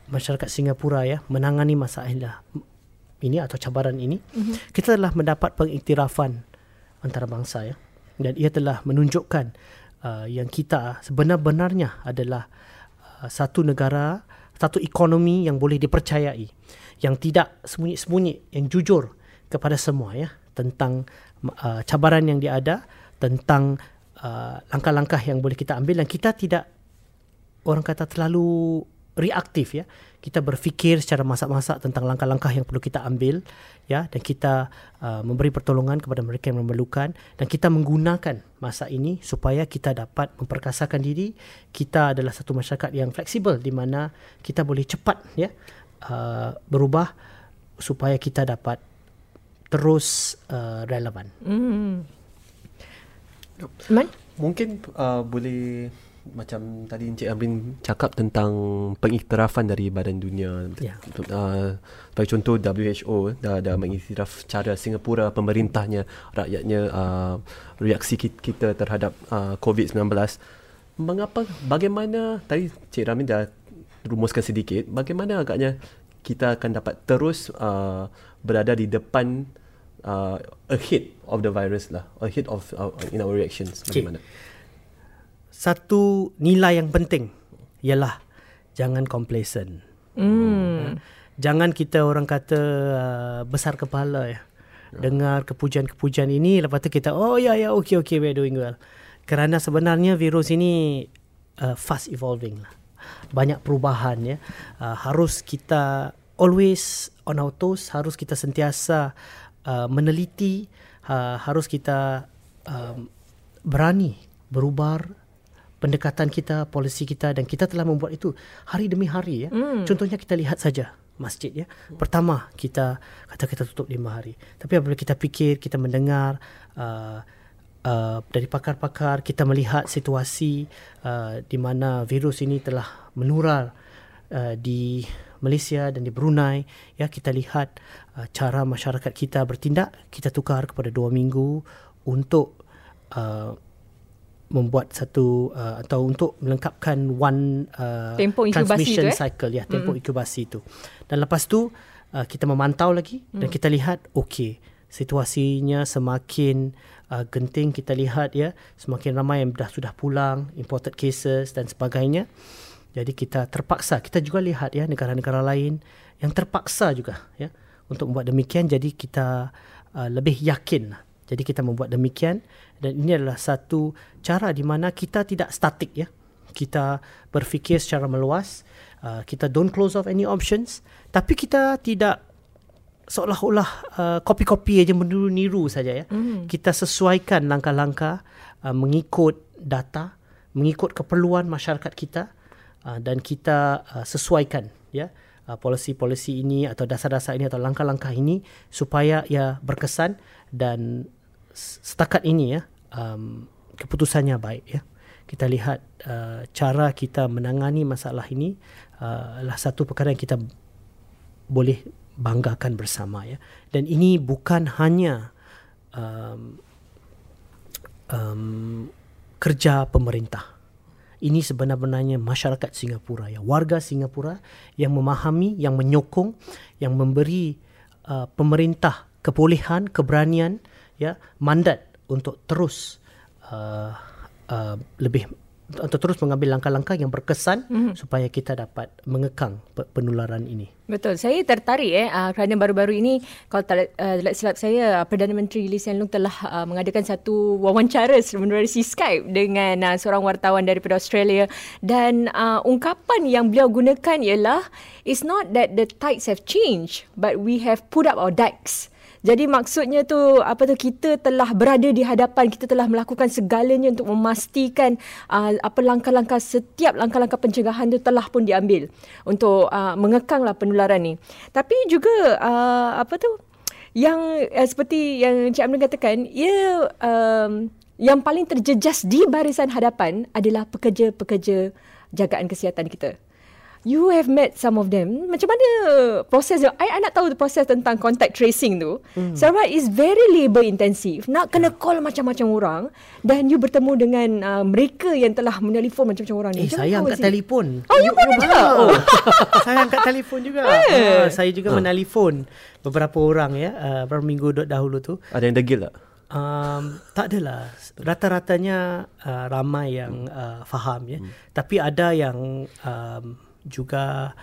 C: masyarakat Singapura ya menangani masalah ini atau cabaran ini mm-hmm. kita telah mendapat pengiktirafan antarabangsa ya dan ia telah menunjukkan uh, yang kita sebenar-benarnya adalah uh, satu negara satu ekonomi yang boleh dipercayai yang tidak sembunyi-sembunyi yang jujur kepada semua ya tentang uh, cabaran yang dia ada tentang uh, langkah-langkah yang boleh kita ambil. Dan kita tidak orang kata terlalu reaktif ya. Kita berfikir secara masak-masak tentang langkah-langkah yang perlu kita ambil ya. Dan kita uh, memberi pertolongan kepada mereka yang memerlukan. Dan kita menggunakan masa ini supaya kita dapat memperkasakan diri. Kita adalah satu masyarakat yang fleksibel di mana kita boleh cepat ya uh, berubah supaya kita dapat terus uh, relevan. Mm.
B: Mungkin uh, boleh macam tadi Encik Amrin cakap tentang pengiktirafan dari Badan Dunia. Ya. Uh, sebagai contoh WHO dah dah mengiktiraf cara Singapura pemerintahnya rakyatnya uh, reaksi kita terhadap uh, COVID-19. Mengapa bagaimana tadi Cik Ramin dah rumuskan sedikit bagaimana agaknya kita akan dapat terus uh, berada di depan uh, ahead of the virus lah ahead of uh, in our reactions bagaimana okay
C: satu nilai yang penting ialah jangan complacent. Hmm. Jangan kita orang kata uh, besar kepala ya. Dengar kepujian-kepujian ini lepas tu kita oh ya ya okey okey we are doing well. Kerana sebenarnya virus ini uh, fast evolving lah. Banyak perubahan ya. Uh, harus kita always on our toes, harus kita sentiasa uh, meneliti, uh, harus kita um, berani berubah pendekatan kita, polisi kita dan kita telah membuat itu hari demi hari ya. Mm. Contohnya kita lihat saja masjid ya. Pertama kita kata kita tutup lima hari. Tapi apabila kita fikir, kita mendengar uh, uh, dari pakar-pakar, kita melihat situasi uh, di mana virus ini telah menular uh, di Malaysia dan di Brunei ya kita lihat cara masyarakat kita bertindak kita tukar kepada dua minggu untuk uh, membuat satu uh, atau untuk melengkapkan one uh,
A: tempo
C: transmission
A: tu, eh?
C: cycle ya tempo mm. inkubasi itu dan lepas tu uh, kita memantau lagi mm. dan kita lihat okey situasinya semakin uh, genting kita lihat ya semakin ramai yang dah sudah pulang imported cases dan sebagainya jadi kita terpaksa kita juga lihat ya negara-negara lain yang terpaksa juga ya untuk membuat demikian jadi kita uh, lebih yakin jadi kita membuat demikian dan ini adalah satu cara di mana kita tidak statik ya. Kita berfikir secara meluas, uh, kita don't close off any options, tapi kita tidak seolah-olah uh, copy-copy aja meniru saja ya. Mm. Kita sesuaikan langkah-langkah uh, mengikut data, mengikut keperluan masyarakat kita uh, dan kita uh, sesuaikan ya uh, polisi-polisi ini atau dasar-dasar ini atau langkah-langkah ini supaya ia berkesan dan setakat ini ya um, keputusannya baik ya. Kita lihat uh, cara kita menangani masalah ini uh, adalah satu perkara yang kita boleh banggakan bersama ya. Dan ini bukan hanya um, um, kerja pemerintah ini sebenarnya masyarakat Singapura ya. Warga Singapura yang memahami yang menyokong yang memberi uh, pemerintah kebolehan keberanian ya mandat untuk terus uh, uh, lebih untuk terus mengambil langkah-langkah yang berkesan mm-hmm. supaya kita dapat mengekang penularan ini.
A: Betul. Saya tertarik eh uh, kerana baru-baru ini kalau tak uh, silap saya Perdana Menteri Lee Hsien Loong telah uh, mengadakan satu wawancara melalui Skype dengan uh, seorang wartawan daripada Australia dan uh, ungkapan yang beliau gunakan ialah it's not that the tides have changed but we have put up our dikes. Jadi maksudnya tu apa tu kita telah berada di hadapan kita telah melakukan segalanya untuk memastikan uh, apa langkah-langkah setiap langkah-langkah pencegahan tu telah pun diambil untuk uh, mengekanglah penularan ni. Tapi juga uh, apa tu yang uh, seperti yang Cik Amrin katakan ia um, yang paling terjejas di barisan hadapan adalah pekerja-pekerja jagaan kesihatan kita you have met some of them. Macam mana proses dia? I, I nak tahu proses tentang contact tracing tu. Mm. Sebab is very labour intensive. Nak kena yeah. call macam-macam orang dan you bertemu dengan uh, mereka yang telah menelpon macam-macam orang ni.
C: Eh, saya angkat telefon.
A: Oh, you pun juga? Oh.
C: saya angkat telefon juga. Eh. Uh, saya juga uh. menelpon beberapa orang ya. Uh, beberapa minggu dahulu tu.
B: Ada yang degil tak?
C: Um, tak adalah rata-ratanya uh, ramai yang uh, faham ya hmm. tapi ada yang um, juga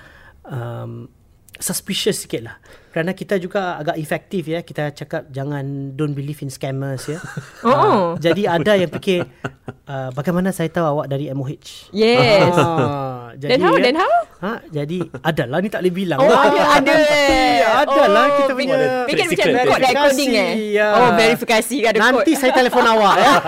C: um, suspicious sikit lah. Kerana kita juga agak efektif ya. Kita cakap jangan don't believe in scammers ya.
A: Oh. Uh,
C: jadi ada yang fikir uh, bagaimana saya tahu awak dari MOH.
A: Yes. Uh,
C: jadi,
A: then how? Ya, then how?
C: Ha, jadi adalah ni tak boleh bilang.
A: Oh, ada. ada.
C: adalah oh, kita punya.
A: Fikir macam code coding eh. Ya. Oh, verifikasi ada
C: Nanti saya telefon awak ya.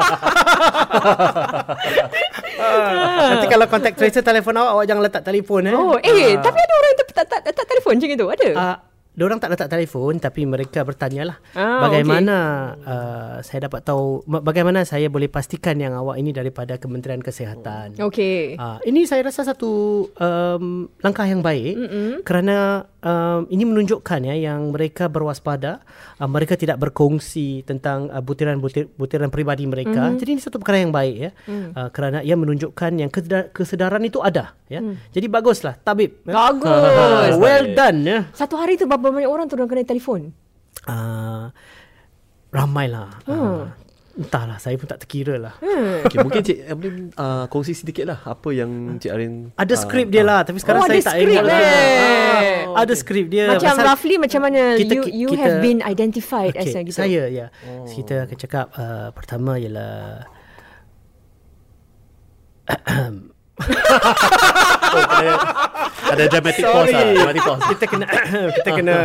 C: Nanti kalau contact tracer telefon awak, awak jangan letak telefon eh.
A: Oh, eh, uh. tapi ada orang yang tak tak tak telefon macam itu, ada. Uh,
C: Diorang tak letak telefon tapi mereka bertanya lah ah, bagaimana okay. uh, saya dapat tahu bagaimana saya boleh pastikan yang awak ini daripada Kementerian Kesihatan.
A: Okey.
C: Uh, ini saya rasa satu um, langkah yang baik Mm-mm. kerana um, ini menunjukkan ya yang mereka berwaspada, uh, mereka tidak berkongsi tentang uh, butiran-butiran peribadi mereka. Mm-hmm. Jadi ini satu perkara yang baik ya. Mm. Uh, kerana ia menunjukkan yang kesedaran itu ada ya. Mm. Jadi baguslah tabib.
A: Bagus.
C: well done ya.
A: Satu hari tu berapa banyak orang tu kena telefon?
C: Uh, ramailah. Hmm. Uh, Entahlah, saya pun tak terkira lah.
B: Hmm. Okay, mungkin Cik Arin uh, kongsi sedikit lah apa yang Cik Arin...
C: Ada uh, skrip dia lah, tapi sekarang oh, saya tak ingat.
A: Eh.
C: Ah, ada skrip dia.
A: Macam Pasal roughly macam mana kita, you, you kita, have been identified okay, as gitu?
C: Saya, ya. Oh. Kita akan cakap uh, pertama ialah...
B: oh, ada, ada dramatic pause lah. Dramatic pause.
C: Kita kena... kita kena...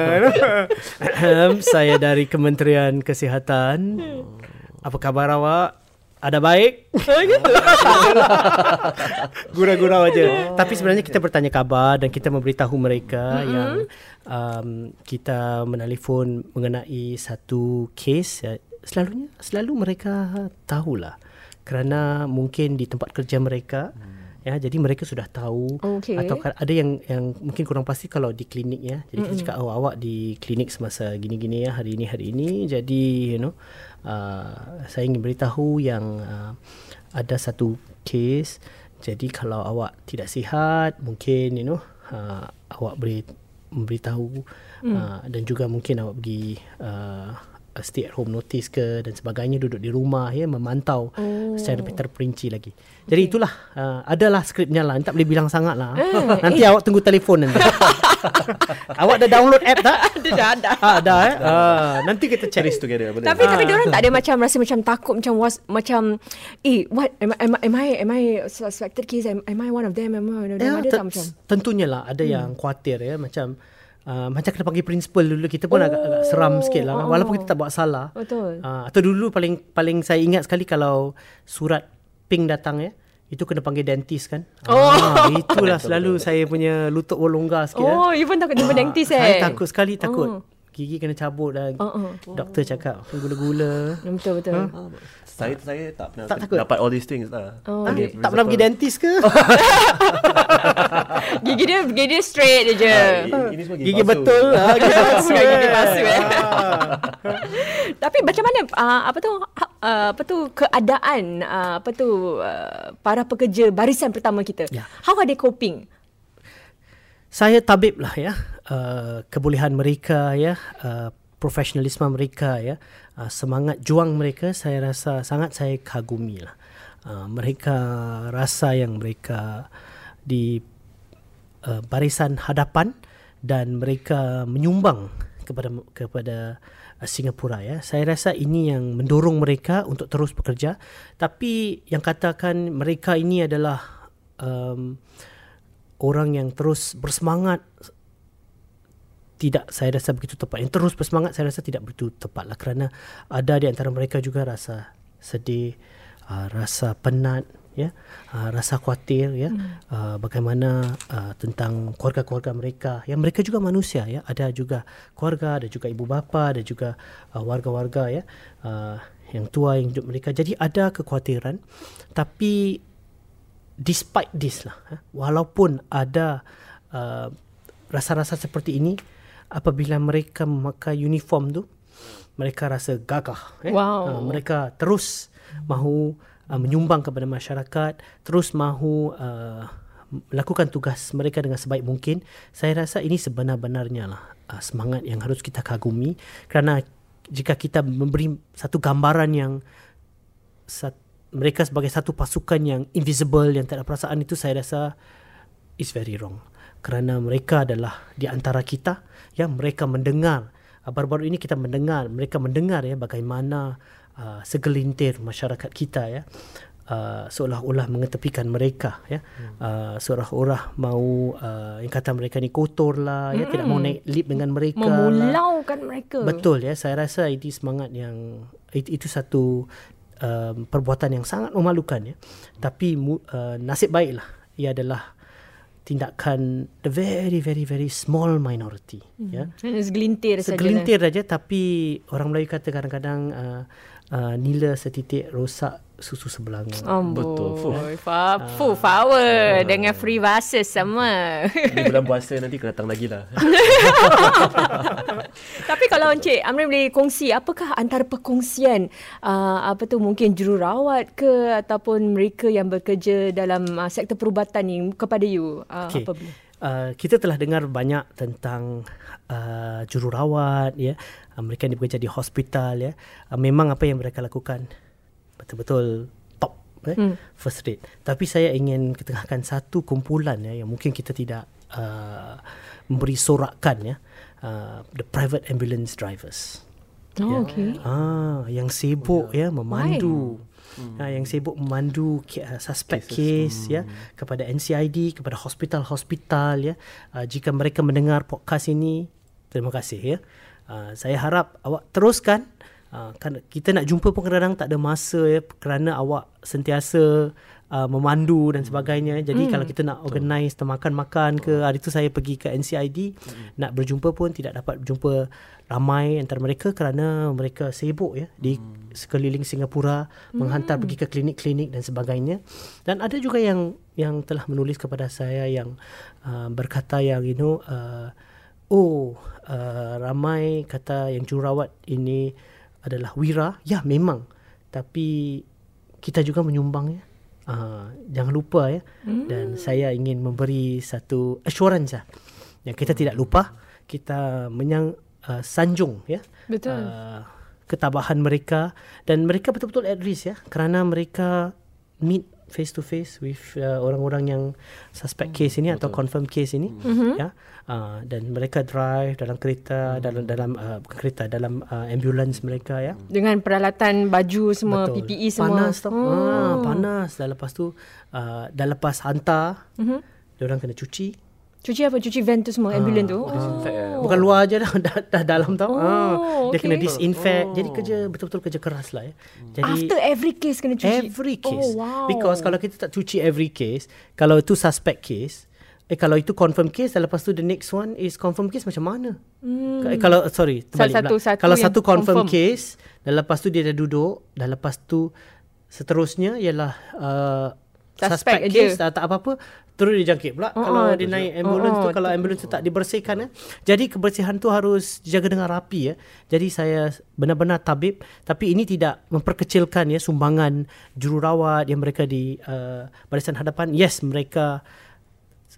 C: saya dari Kementerian Kesihatan. Hmm. Apa khabar awak? Ada baik? Gurau-gurau aja. Oh. Tapi sebenarnya kita bertanya khabar dan kita memberitahu mereka mm-hmm. yang um, kita menelpon mengenai satu kes. Ya, selalunya, selalu mereka tahulah. Kerana mungkin di tempat kerja mereka, mm. Ya, jadi mereka sudah tahu.
A: Okay.
C: Atau ada yang yang mungkin kurang pasti kalau di klinik ya. Jadi mm-hmm. kita cakap, oh awak di klinik semasa gini-gini ya, hari ini, hari ini. Jadi, you know, uh, saya ingin beritahu yang uh, ada satu kes jadi kalau awak tidak sihat mungkin you know uh, awak boleh memberitahu mm. uh, dan juga mungkin awak pergi uh, stay at home notice ke dan sebagainya duduk di rumah ya memantau oh. secara lebih terperinci lagi. Jadi okay. itulah uh, adalah skripnya lah. Tak boleh bilang sangat lah. Eh, nanti eh. awak tunggu telefon nanti. awak dah download app tak?
A: Ada dah ada.
C: Ha, ada eh. Uh, nanti kita chat
B: together.
A: Boleh. Tapi tapi dia orang tak ada macam rasa macam takut macam was macam eh what am, am, am I am I suspected case am, am I one of them am I one of them? Ya, ada tak macam?
C: Tentunya lah ada hmm. yang khawatir ya macam Uh, macam kena panggil principal dulu kita pun oh, agak, agak seram sikit lah. oh, walaupun kita tak buat salah.
A: Betul.
C: Uh, atau dulu paling paling saya ingat sekali kalau surat ping datang ya itu kena panggil dentist kan.
A: Oh.
C: uh, itulah selalu saya punya lutut longgar sikit
A: oh ya. you pun takut jumpa uh, dentist eh?
C: saya takut sekali takut. Oh. Gigi kena cabut dah.
A: Uh-uh.
C: Doktor cakap gula-gula.
A: Betul betul.
B: Ah, saya saya tak pernah
C: Tak takut?
B: dapat all these things lah.
A: Oh,
C: Ah,
A: okay.
C: tak pernah pergi dentist ke?
A: Gigi dia gigi dia straight je.
B: Ah, i- ini semua
C: Gigi
B: palsu.
C: betul lah. Gigi palsu.
A: Gigi
C: eh.
A: palsu, eh.
C: Ah.
A: Tapi macam mana uh, apa tu uh, apa tu keadaan uh, apa tu uh, para pekerja barisan pertama kita.
C: Ya.
A: How are they coping?
C: Saya tabib lah ya. Uh, kebolehan mereka ya. Uh, profesionalisme mereka ya. Uh, semangat juang mereka saya rasa sangat saya kagumi lah. Uh, mereka rasa yang mereka di uh, barisan hadapan dan mereka menyumbang kepada kepada uh, Singapura ya. Saya rasa ini yang mendorong mereka untuk terus bekerja. Tapi yang katakan mereka ini adalah um, orang yang terus bersemangat tidak saya rasa begitu tepat. Yang terus bersemangat saya rasa tidak begitu tepat lah kerana ada di antara mereka juga rasa sedih, uh, rasa penat, ya, uh, rasa khawatir, ya, hmm. uh, bagaimana uh, tentang keluarga-keluarga mereka. Yang mereka juga manusia, ya, ada juga keluarga, ada juga ibu bapa, ada juga uh, warga-warga, ya, uh, yang tua yang hidup mereka. Jadi ada kekhawatiran, tapi despite this lah, eh, walaupun ada uh, rasa-rasa seperti ini, apabila mereka memakai uniform tu, mereka rasa gagah. Eh?
A: Wow.
C: Uh, mereka terus mahu uh, menyumbang kepada masyarakat, terus mahu uh, melakukan tugas mereka dengan sebaik mungkin. Saya rasa ini sebenar-benarnya lah uh, semangat yang harus kita kagumi kerana jika kita memberi satu gambaran yang sat, mereka sebagai satu pasukan yang invisible yang tak ada perasaan itu saya rasa is very wrong kerana mereka adalah di antara kita yang mereka mendengar uh, baru-baru ini kita mendengar mereka mendengar ya bagaimana uh, segelintir masyarakat kita ya uh, seolah-olah mengetepikan mereka ya uh, seolah-olah mau uh, yang kata mereka ni kotor lah ya tidak mau naik lift dengan mereka lah.
A: Memulaukan mereka.
C: Betul ya, saya rasa itu semangat yang it, itu satu um, perbuatan yang sangat memalukan ya. Tapi mu, uh, nasib baiklah ia adalah tindakan the very very very small minority hmm. ya.
A: Hanya segelintir saja.
C: Segelintir saja tapi orang Melayu kata kadang-kadang uh, uh, nila setitik rosak susu sebelanga.
A: Amboi,
B: Betul. Fuh.
A: Fa, fuh, power dengan free verses sama.
B: Di bulan puasa nanti kena datang lagi lah.
A: Tapi kalau Encik Amrin boleh kongsi apakah antara perkongsian uh, apa tu mungkin jururawat ke ataupun mereka yang bekerja dalam uh, sektor perubatan ni kepada you uh,
C: Okey.
A: apa boleh?
C: Uh, kita telah dengar banyak tentang uh, jururawat ya uh, mereka yang bekerja di hospital ya uh, memang apa yang mereka lakukan betul-betul top eh? hmm. first rate tapi saya ingin ketengahkan satu kumpulan ya yang mungkin kita tidak uh, memberi sorakan ya uh, the private ambulance drivers
A: Oh, okay.
C: Ah, yang sibuk ya memandu. Hmm. Ah, yang sibuk memandu ke, uh, suspect case ya kepada NCID, kepada hospital-hospital ya. Uh, jika mereka mendengar podcast ini, terima kasih ya. Uh, saya harap awak teruskan uh, kan kita nak jumpa pun kadang-kadang tak ada masa ya. Kerana awak sentiasa uh, memandu dan sebagainya. Jadi kalau kita nak organize makan-makan ke hari tu saya pergi ke NCID nak berjumpa pun tidak dapat berjumpa ramai antara mereka kerana mereka sibuk ya di sekeliling Singapura menghantar pergi ke klinik-klinik dan sebagainya. Dan ada juga yang yang telah menulis kepada saya yang uh, berkata yang you know uh, oh uh, ramai kata yang jururawat ini adalah wira. Ya memang. Tapi kita juga menyumbang ya. Uh, jangan lupa ya. Dan saya ingin memberi satu assurance lah. Yang kita tidak lupa kita menyang uh, sanjung ya.
A: Betul.
C: Uh, ketabahan mereka dan mereka betul-betul at risk ya kerana mereka meet face to face with uh, orang-orang yang suspect case ini atau confirm case ini mm-hmm. ya uh, dan mereka drive dalam kereta dalam dalam uh, bukan kereta dalam uh, ambulance mereka ya
A: Dengan peralatan baju semua
C: Betul.
A: PPE semua.
C: panas tau oh. ah, panas dan lepas tu uh, dah lepas hantar mm-hmm. dia orang kena cuci
A: Cuci apa? Cuci vent tu semua, ambulans tu. Oh.
C: Bukan luar aja dah, dah, dah dalam tau.
A: Oh,
C: ah, dia
A: okay.
C: kena disinfect. Jadi kerja betul-betul kerja keras lah ya. Jadi
A: After every case kena cuci.
C: every case.
A: Oh, wow.
C: Because kalau kita tak cuci every case, kalau itu suspect case, Eh kalau itu confirm case lepas tu the next one is confirm case macam mana? Hmm. Eh, kalau sorry, terbalik
A: satu,
C: pula.
A: satu
C: kalau satu confirm,
A: confirm.
C: case dan lepas tu dia dah duduk dan lepas tu seterusnya ialah uh,
A: Suspect
C: suspect,
A: je.
C: case tak, tak apa-apa terus dia jangkit pula
A: Oh,
C: kalau
A: oh,
C: dia naik ambulans tu
A: oh,
C: kalau ambulans tu tak dibersihkan eh. Jadi kebersihan tu harus dijaga dengan rapi ya. Jadi saya benar-benar tabib tapi ini tidak memperkecilkan ya sumbangan jururawat yang mereka di uh, barisan hadapan. Yes, mereka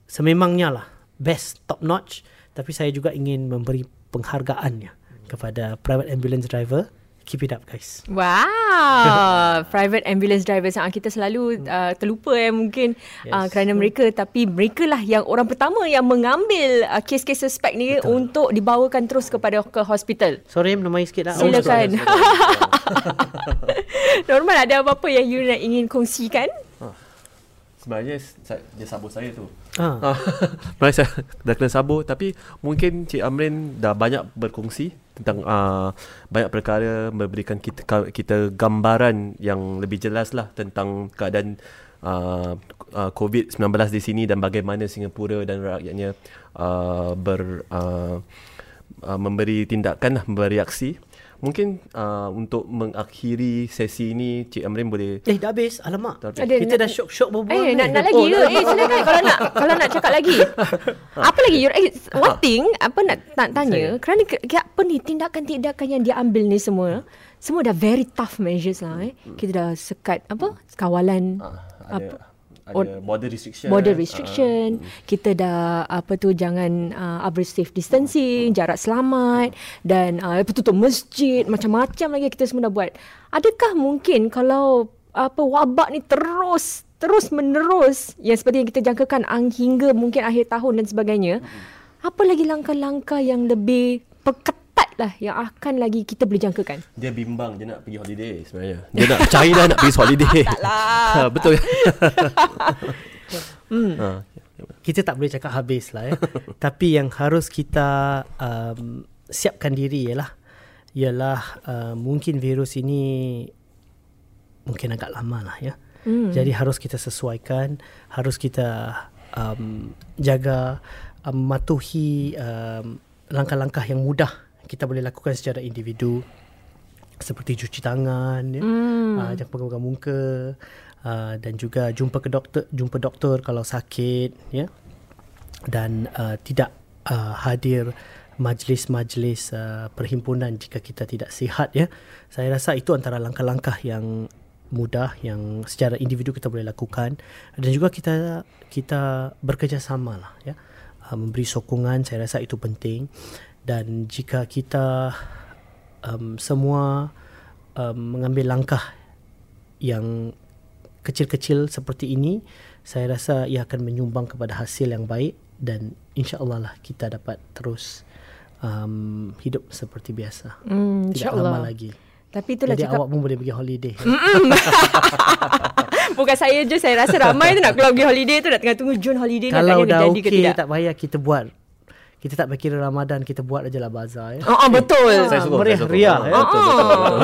C: sememangnya lah best top notch tapi saya juga ingin memberi penghargaannya kepada private ambulance driver. Keep it up guys.
A: Wow, private ambulance drivers ah kita selalu uh, terlupa eh mungkin yes. uh, kerana mereka tapi mereka lah yang orang pertama yang mengambil uh, kes-kes suspek ni Betul. untuk dibawakan terus kepada ke hospital.
C: Sorry menamai sikit lah.
A: Silakan. Normal ada apa-apa yang you nak ingin kongsikan?
B: Sebenarnya dia sabur saya tu.
C: Ah.
B: Ah, dah kena sabur tapi mungkin Cik Amrin dah banyak berkongsi tentang uh, banyak perkara memberikan kita kita gambaran yang lebih jelas lah tentang keadaan uh, uh, COVID-19 di sini dan bagaimana Singapura dan rakyatnya uh, ber uh, uh, memberi tindakan lah, memberi reaksi. Mungkin uh, untuk mengakhiri sesi ini Cik Amrin boleh
C: Eh dah habis. Alamak.
B: Dah habis.
A: Ada
C: Kita
A: nak-
C: dah syok-syok berbual.
A: Eh, nak, nak lagi
C: Oh,
A: ke? Eh, silakan kalau nak kalau nak cakap lagi. apa lagi? You, eh, one thing, apa nak, nak tanya,
B: Saya.
A: kerana ke, ke, apa ni tindakan-tindakan yang dia ambil ni semua, semua dah very tough measures lah eh. Kita dah sekat apa? Kawalan
B: Ah,
A: apa?
B: Ada border restriction.
A: border
B: ah,
A: restriction. Kita dah apa tu jangan uh, average safe distancing jarak selamat dan uh, apa tu tu masjid macam-macam lagi kita semua dah buat. Adakah mungkin kalau apa wabak ni terus terus menerus yang seperti yang kita jangkakan ang hingga mungkin akhir tahun dan sebagainya apa lagi langkah-langkah yang lebih perketat lah yang akan lagi kita boleh jangkakan
B: Dia bimbang dia nak pergi holiday sebenarnya. Dia nak China nak pergi holiday.
A: Taklah.
B: Betul.
A: hmm.
B: ha.
C: kita tak boleh cakap habis lah ya. Tapi yang harus kita um, siapkan diri ialah ialah uh, mungkin virus ini mungkin agak lama lah ya. Hmm. Jadi harus kita sesuaikan, harus kita um, jaga um, mematuhi um, langkah-langkah yang mudah kita boleh lakukan secara individu seperti cuci tangan ya. Hmm. Uh, jangan pegang-pegang muka uh, dan juga jumpa ke doktor jumpa doktor kalau sakit ya. Dan uh, tidak uh, hadir majlis-majlis uh, perhimpunan jika kita tidak sihat ya. Saya rasa itu antara langkah-langkah yang mudah yang secara individu kita boleh lakukan dan juga kita kita bekerjasama lah ya. Uh, memberi sokongan saya rasa itu penting dan jika kita um, semua um, mengambil langkah yang kecil-kecil seperti ini saya rasa ia akan menyumbang kepada hasil yang baik dan insya-Allah lah kita dapat terus um, hidup seperti biasa.
A: Hmm,
C: Tidak
A: insya-Allah.
C: lama lagi.
A: tapi itulah
C: Jadi
A: cakap
C: awak pun boleh pergi holiday.
A: Bukan saya je Saya rasa ramai tu nak keluar pergi holiday tu Nak tengah tunggu Jun holiday
C: Kalau dah okey tak payah kita buat. Kita tak payah kira Ramadan, kita buat aja lah bazar ya.
A: Oh, oh betul
B: Saya sokong,
C: meriah
B: saya Ah,
C: ya.
B: Betul, betul, betul.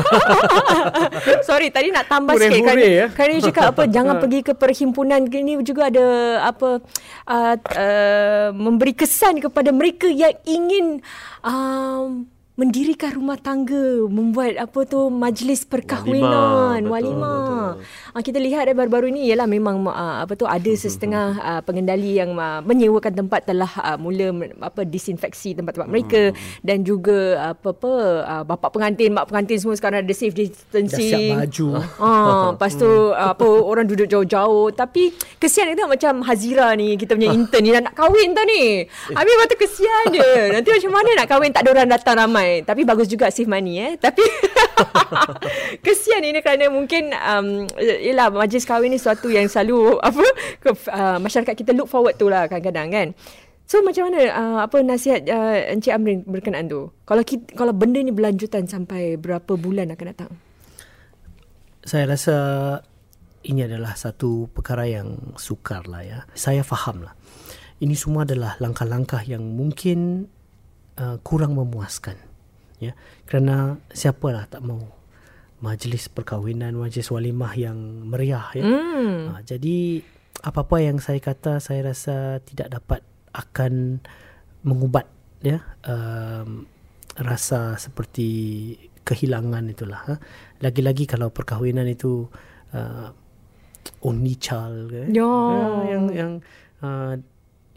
A: Sorry tadi nak tambah
C: Hurray,
A: sikit
C: ya.
A: kerana, kerana you cakap apa jangan pergi ke perhimpunan ini juga ada apa uh, uh, memberi kesan kepada mereka yang ingin um, mendirikan rumah tangga, membuat apa tu majlis perkahwinan,
B: Walimah,
A: walimah.
B: betul.
A: Ah, kita lihat eh, baru-baru ini ialah memang uh, apa tu ada setengah uh, pengendali yang uh, menyewakan tempat telah uh, mula apa disinfeksi tempat-tempat mereka dan juga apa apa uh, bapa pengantin, mak pengantin semua sekarang ada safe
C: Dah
A: distancing.
C: siap baju.
A: Ah, lepas tu apa orang duduk jauh-jauh tapi kesian kita macam Hazira ni kita punya intern ni dah nak kahwin tau ni. Habis lepas tu kesian dia. Nanti macam mana nak kahwin tak ada orang datang ramai. Tapi bagus juga save money eh. Tapi kesian ini kerana mungkin um, yelah majlis kahwin ni sesuatu yang selalu apa ke, uh, masyarakat kita look forward tu lah kadang-kadang kan. So macam mana uh, apa nasihat uh, Encik Amrin berkenaan tu? Kalau kita, kalau benda ni berlanjutan sampai berapa bulan akan datang?
C: Saya rasa ini adalah satu perkara yang sukar lah ya. Saya faham lah. Ini semua adalah langkah-langkah yang mungkin uh, kurang memuaskan. Ya, kerana siapalah tak mau majlis perkahwinan, majlis walimah yang meriah ya.
A: Hmm.
C: Ha, jadi apa-apa yang saya kata saya rasa tidak dapat akan mengubat ya um, rasa seperti kehilangan itulah ha? lagi-lagi kalau perkahwinan itu uh, only child kan
A: Ya.
C: uh, yang yang uh,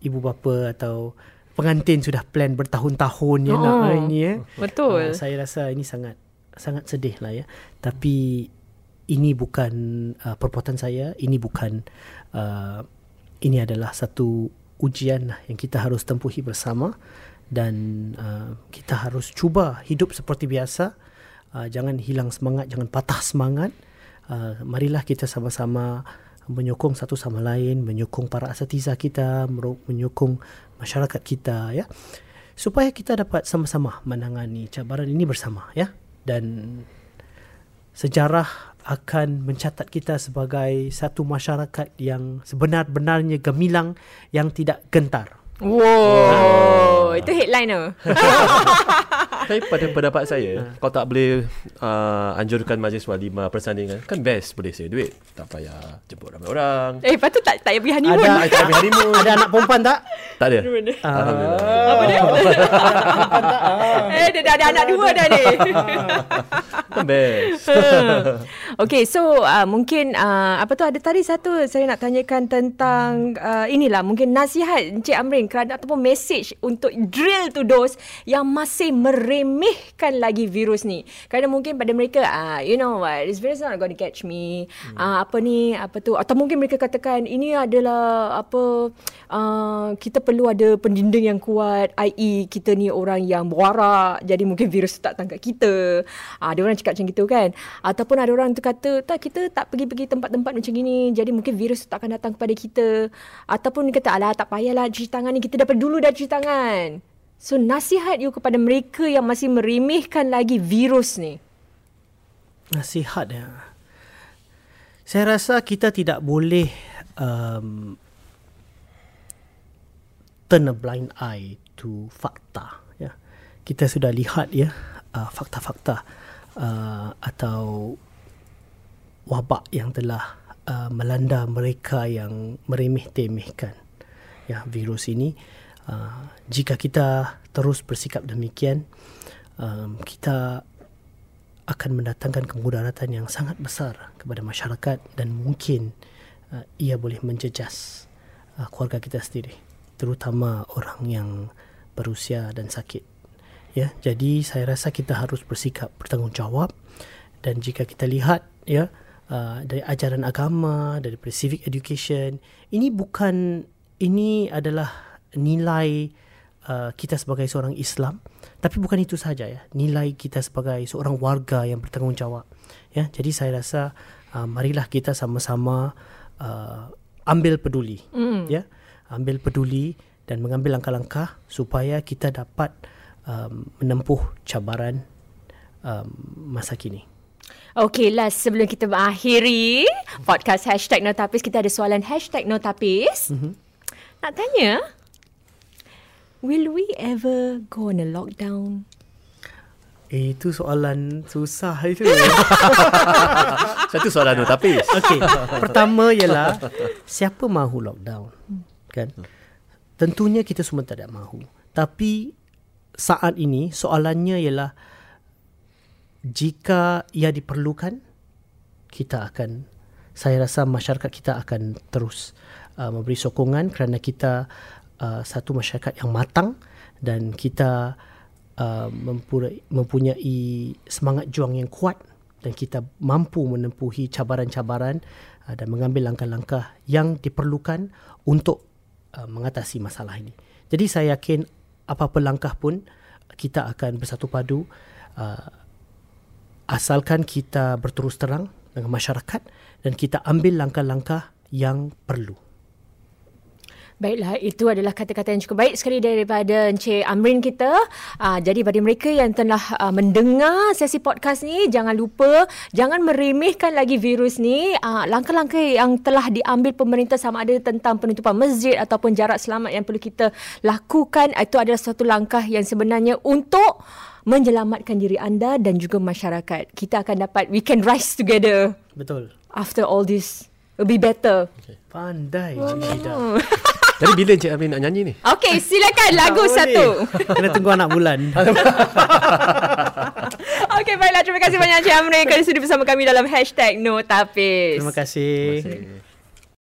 C: ibu bapa atau pengantin sudah plan bertahun-tahun ya
A: Oh.
C: nak ini ya
A: Betul.
C: Uh, saya rasa ini sangat sangat sedih lah ya. Tapi ini bukan uh, perbuatan saya, ini bukan uh, ini adalah satu ujian lah yang kita harus tempuhi bersama dan uh, kita harus cuba hidup seperti biasa. Uh, jangan hilang semangat, jangan patah semangat. Uh, marilah kita sama-sama menyokong satu sama lain, menyokong para asatiza kita, menyokong masyarakat kita ya. Supaya kita dapat sama-sama menangani cabaran ini bersama ya. Dan sejarah akan mencatat kita sebagai satu masyarakat yang sebenar-benarnya gemilang yang tidak gentar.
A: Wow, itu headline tu.
B: Tapi pada pendapat saya, kau tak boleh uh, anjurkan majlis walimah persandingan. Kan best boleh save duit. Tak payah jemput ramai orang.
A: Eh, patut tak tak payah pergi honeymoon.
C: Ada
B: Ada tak ambil honeymoon.
C: ada anak perempuan tak?
B: Tak ada.
C: Ah.
B: Alhamdulillah.
A: Apa dia? eh, dia dah ada anak dua dah ni.
B: Kan best.
A: okay, so uh, mungkin uh, apa tu ada tadi satu saya nak tanyakan tentang uh, inilah mungkin nasihat Encik Amrin kerana ataupun message untuk drill to those yang masih meremehkan lagi virus ni. Kerana mungkin pada mereka uh, you know what, this virus not going to catch me. Hmm. Uh, apa ni, apa tu atau mungkin mereka katakan ini adalah apa uh, kita perlu ada pendinding yang kuat i.e. kita ni orang yang berwarak jadi mungkin virus tu tak tangkap kita. Ah ada orang cakap macam gitu kan. Ataupun ada orang tu kata tak kita tak pergi-pergi tempat-tempat macam gini jadi mungkin virus tu tak akan datang kepada kita. Ataupun dia kata alah tak payahlah cuci tangan ni kita dapat dulu dah cuci tangan. So nasihat you kepada mereka yang masih meremehkan lagi virus ni.
C: Nasihat ya. Saya rasa kita tidak boleh um, turn a blind eye to fakta. Ya. Kita sudah lihat ya uh, fakta-fakta uh, atau wabak yang telah uh, melanda mereka yang meremeh-temehkan ya virus ini. Uh, jika kita terus bersikap demikian, um, kita akan mendatangkan kemudaratan yang sangat besar kepada masyarakat dan mungkin uh, ia boleh menjejas uh, keluarga kita sendiri terutama orang yang berusia dan sakit. Ya jadi saya rasa kita harus bersikap bertanggungjawab dan jika kita lihat ya uh, dari ajaran agama dari civic education ini bukan ini adalah nilai uh, kita sebagai seorang Islam tapi bukan itu saja ya nilai kita sebagai seorang warga yang bertanggungjawab ya jadi saya rasa uh, marilah kita sama-sama uh, ambil peduli mm. ya ambil peduli dan mengambil langkah-langkah supaya kita dapat um, menempuh cabaran um, masa kini
A: Okay, last sebelum kita mengakhiri podcast hashtag Notapis, kita ada soalan hashtag Notapis. Mm-hmm. Nak tanya, will we ever go on a lockdown?
C: Eh, itu soalan susah itu.
B: Satu soalan tu tapi
C: Okey, pertama ialah siapa mahu lockdown? Kan? Tentunya kita semua tidak mahu. Tapi saat ini soalannya ialah jika ia diperlukan kita akan saya rasa masyarakat kita akan terus uh, memberi sokongan kerana kita uh, satu masyarakat yang matang dan kita uh, mempunyai, mempunyai semangat juang yang kuat dan kita mampu menempuhi cabaran-cabaran uh, dan mengambil langkah-langkah yang diperlukan untuk uh, mengatasi masalah ini. Jadi saya yakin apa-apa langkah pun kita akan bersatu padu uh, asalkan kita berterus terang dengan masyarakat dan kita ambil langkah-langkah yang perlu.
A: Baiklah, itu adalah kata-kata yang cukup baik sekali daripada Encik Amrin kita. Uh, jadi bagi mereka yang telah uh, mendengar sesi podcast ni, jangan lupa, jangan meremehkan lagi virus ni. Uh, langkah-langkah yang telah diambil pemerintah sama ada tentang penutupan masjid ataupun jarak selamat yang perlu kita lakukan, itu adalah satu langkah yang sebenarnya untuk menyelamatkan diri anda dan juga masyarakat. Kita akan dapat, we can rise together
C: Betul.
A: after all this Lebih better.
C: Pandai Cik Syida.
B: Jadi bila Encik Amrin nak nyanyi ni?
A: Okey, silakan lagu
C: Tak boleh.
A: satu.
C: Kena tunggu anak bulan.
A: Okey, baiklah. Terima kasih banyak Encik Amrin kerana sudi bersama kami dalam hashtag No Tapis.
C: Terima kasih.
B: Terima kasih.